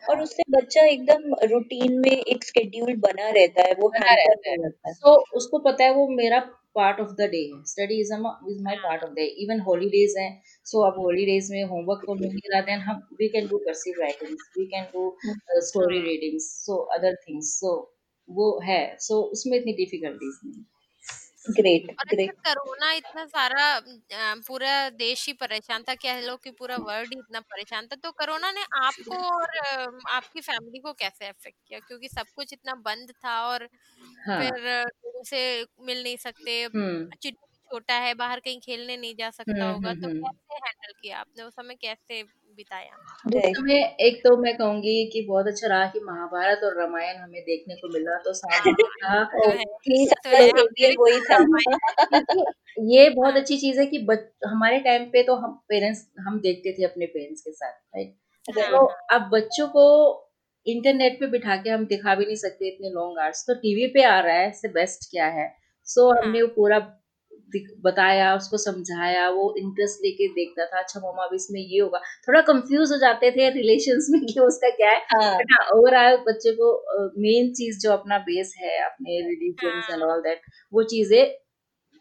और उससे बच्चा एकदम रूटीन में एक स्केड्यूल बना रहता है वो बना रहता है तो उसको पता है वो मेरा पार्ट ऑफ़ द डे है। Study is is my part of the even holidays हैं सो अब हॉलीडेज में होमवर्क तो मिल नहीं रहा देन हम we can do cursive writing we can do story readings so other things so वो है। सो so, उसमें इतनी डिफिकल्टीज नहीं। ग्रेट ग्रेट कोरोना इतना सारा पूरा देश ही परेशान था कह लो कि पूरा वर्ल्ड ही इतना परेशान था तो कोरोना ने आपको और आपकी फैमिली को कैसे अफेक्ट किया? क्योंकि सब कुछ इतना बंद था और हाँ. फिर से मिल नहीं सकते। छोटा है बाहर कहीं खेलने नहीं जा सकता होगा तो कैसे हैंडल किया आपने? उस समय कैसे बिताया? उस समय एक तो मैं कहूँगी कि बहुत अच्छा रहा कि महाभारत और रामायण हमें देखने को मिला तो ये बहुत अच्छी चीज़ है कि (laughs) हमारे टाइम पे तो हम पेरेंट्स हम देखते थे अपने पेरेंट्स के साथ राइट हाँ, तो हाँ। अब बच्चों को इंटरनेट पे बिठा के हम दिखा भी नहीं सकते इतने लॉन्ग आवर्स तो टीवी पे आ रहा है इससे बेस्ट क्या है? सो so, हमने हाँ। वो पूरा बताया उसको समझाया वो इंटरेस्ट लेके देखता था अच्छा मामा अब इसमें ये होगा। थोड़ा कंफ्यूज हो जाते थे रिलेशंस में कि उसका क्या है। बट ओवरऑल बच्चे को मेन चीज़ जो अपना बेस है अपने रिलीजन एंड ऑल दैट वो चीज़ें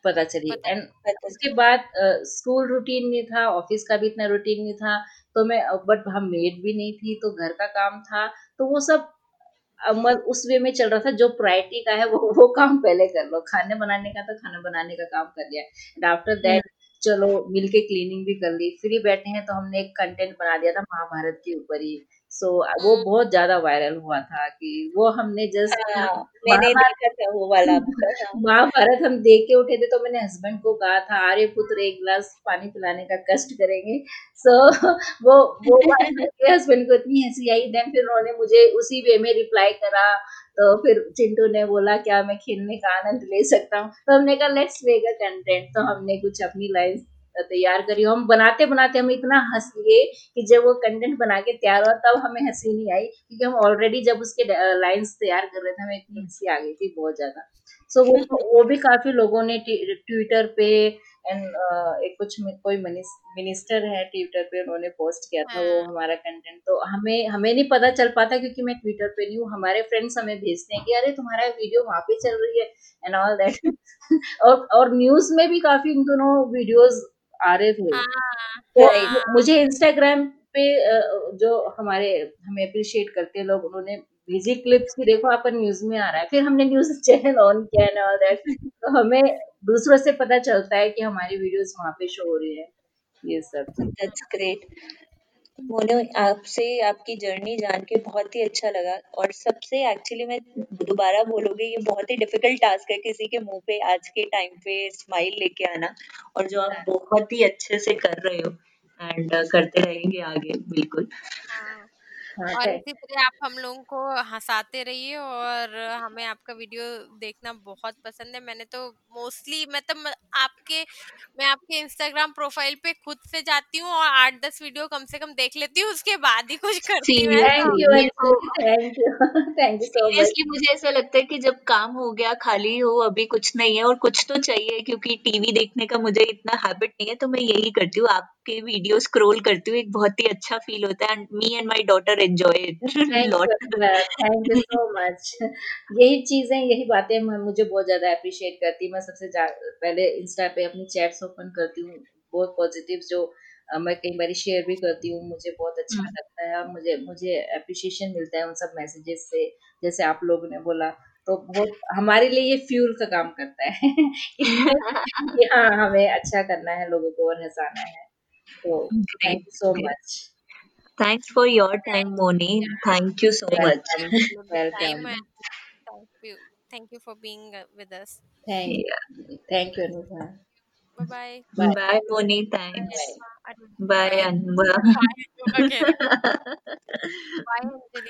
पता चली। एंड उसके बाद स्कूल रूटीन नहीं था ऑफ़िस का भी इतना रूटीन नहीं था तो मैं बट हम मेड भी नहीं थी तो घर का काम था तो वो सब अमल उस वे में चल रहा था जो प्रायोरिटी का है वो वो काम पहले कर लो। खाने बनाने का तो खाना बनाने का काम कर लिया। एंड आफ्टर दैट चलो मिलके क्लीनिंग भी कर ली। फ्री बैठे हैं तो हमने एक कंटेंट बना दिया था महाभारत के ऊपर ही। सो so, वो बहुत ज़्यादा वायरल हुआ था कि वो हमने जस्ट हाँ, मैंने देखा था वो वाला (laughs) महाभारत हम देख के उठे थे तो मैंने हस्बैंड को कहा था आर्य पुत्र एक गिलास पानी पिलाने का कष्ट करेंगे। सो so, (laughs) वो वो हस्बैंड को इतनी हँसी आई। देन फिर उन्होंने मुझे उसी वे में रिप्लाई करा। तो फिर चिंटू ने बोला क्या मैं खेलने का आनंद ले सकता हूँ? तो हमने कहा लेट्स मेक अ कंटेंट तो हमने कुछ अपनी लाइफ तैयार करी। हम बनाते बनाते हम इतना हंस लिए कि जब वो कंटेंट बना के तैयार हुआ तब हमें हँसी नहीं आई क्योंकि हम ऑलरेडी जब उसके लाइंस तैयार कर रहे थे हमें इतनी हँसी आ गई थी बहुत ज़्यादा। सो so, वो वो भी काफ़ी लोगों ने ट्विटर पे एंड uh, एक कुछ कोई मिनिस्टर है ट्विटर पे उन्होंने पोस्ट किया था वो हाँ। हमारा कंटेंट तो हमें हमें नहीं पता चल पाता क्योंकि मैं ट्विटर पे नहीं हूँ। हमारे फ्रेंड्स हमें भेजते हैं कि अरे तुम्हारा वीडियो वहाँ पे चल रही है एंड ऑल दैट और और न्यूज़ में भी काफ़ी इन दोनों वीडियोस आ रहे थे हाँ, तो हाँ। मुझे इंस्टाग्राम पे जो हमारे हमें अप्रिशिएट करते हैं लोग उन्होंने भेजी क्लिप्स की देखो आपका न्यूज़ में आ रहा है। फिर हमने न्यूज़ चैनल ऑन किया एंड ऑल दैट तो हमें दूसरों से पता चलता है कि हमारी वीडियोस वहाँ पे शो हो रही है। ये सब। दैट्स ग्रेट मोनो आपसे आपकी जर्नी जान के बहुत ही अच्छा लगा और सबसे एक्चुअली मैं दोबारा बोलोगे, ये बहुत ही डिफ़िकल्ट टास्क है किसी के मुँह पे आज के टाइम पे स्माइल लेके आना और जो आप बहुत ही अच्छे से कर रहे हो एंड करते रहेंगे आगे, बिल्कुल। हाँ। और इसी तरह आप हम लोगों को हंसाते रहिए और हमें आपका वीडियो देखना बहुत पसंद है। मैंने तो मोस्टली मतलब आपके मैं आपके इंस्टाग्राम प्रोफ़ाइल पे खुद से जाती हूँ और आठ दस वीडियो कम से कम देख लेती हूँ उसके बाद ही कुछ करती हूँ सीरियसली (laughs) मुझे ऐसा लगता है कि जब काम हो गया खाली हो अभी कुछ नहीं है और कुछ तो चाहिए क्योंकि टीवी देखने का मुझे इतना हैबिट नहीं है तो मैं यही करती हूँ आपके वीडियो स्क्रोल करती हूँ एक बहुत ही अच्छा फील होता है। And me and my daughter enjoy it. Thank you so much यही चीज़ें यही बातें मुझे बहुत ज़्यादा अप्रिशिएट करती मैं सबसे पहले इंस्टा पे अपनी चैट्स ओपन करती हूँ। बहुत पॉजिटिव जो मैं कई बार शेयर भी करती हूँ। मुझे बहुत अच्छा हम्म। लगता है मुझे मुझे अप्रिशिएशन मिलता है उन सब मैसेजेस से जैसे आप लोगों ने बोला। तो बहुत हमारे लिए ये फ्यूल का काम करता है। (laughs) कि हाँ हमें अच्छा करना है लोगों को और हंसाना है। तो thank you so much Thanks for your time, Moni. Thank you so much. Welcome. Thank you. Thank you for being uh, with us. Thank you. Thank you, Anubha. Bye-bye. Bye. Bye, Moni. Thanks. Bye. Bye, Anubha. Bye, Anubha.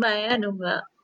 Bye, Anubha. (laughs)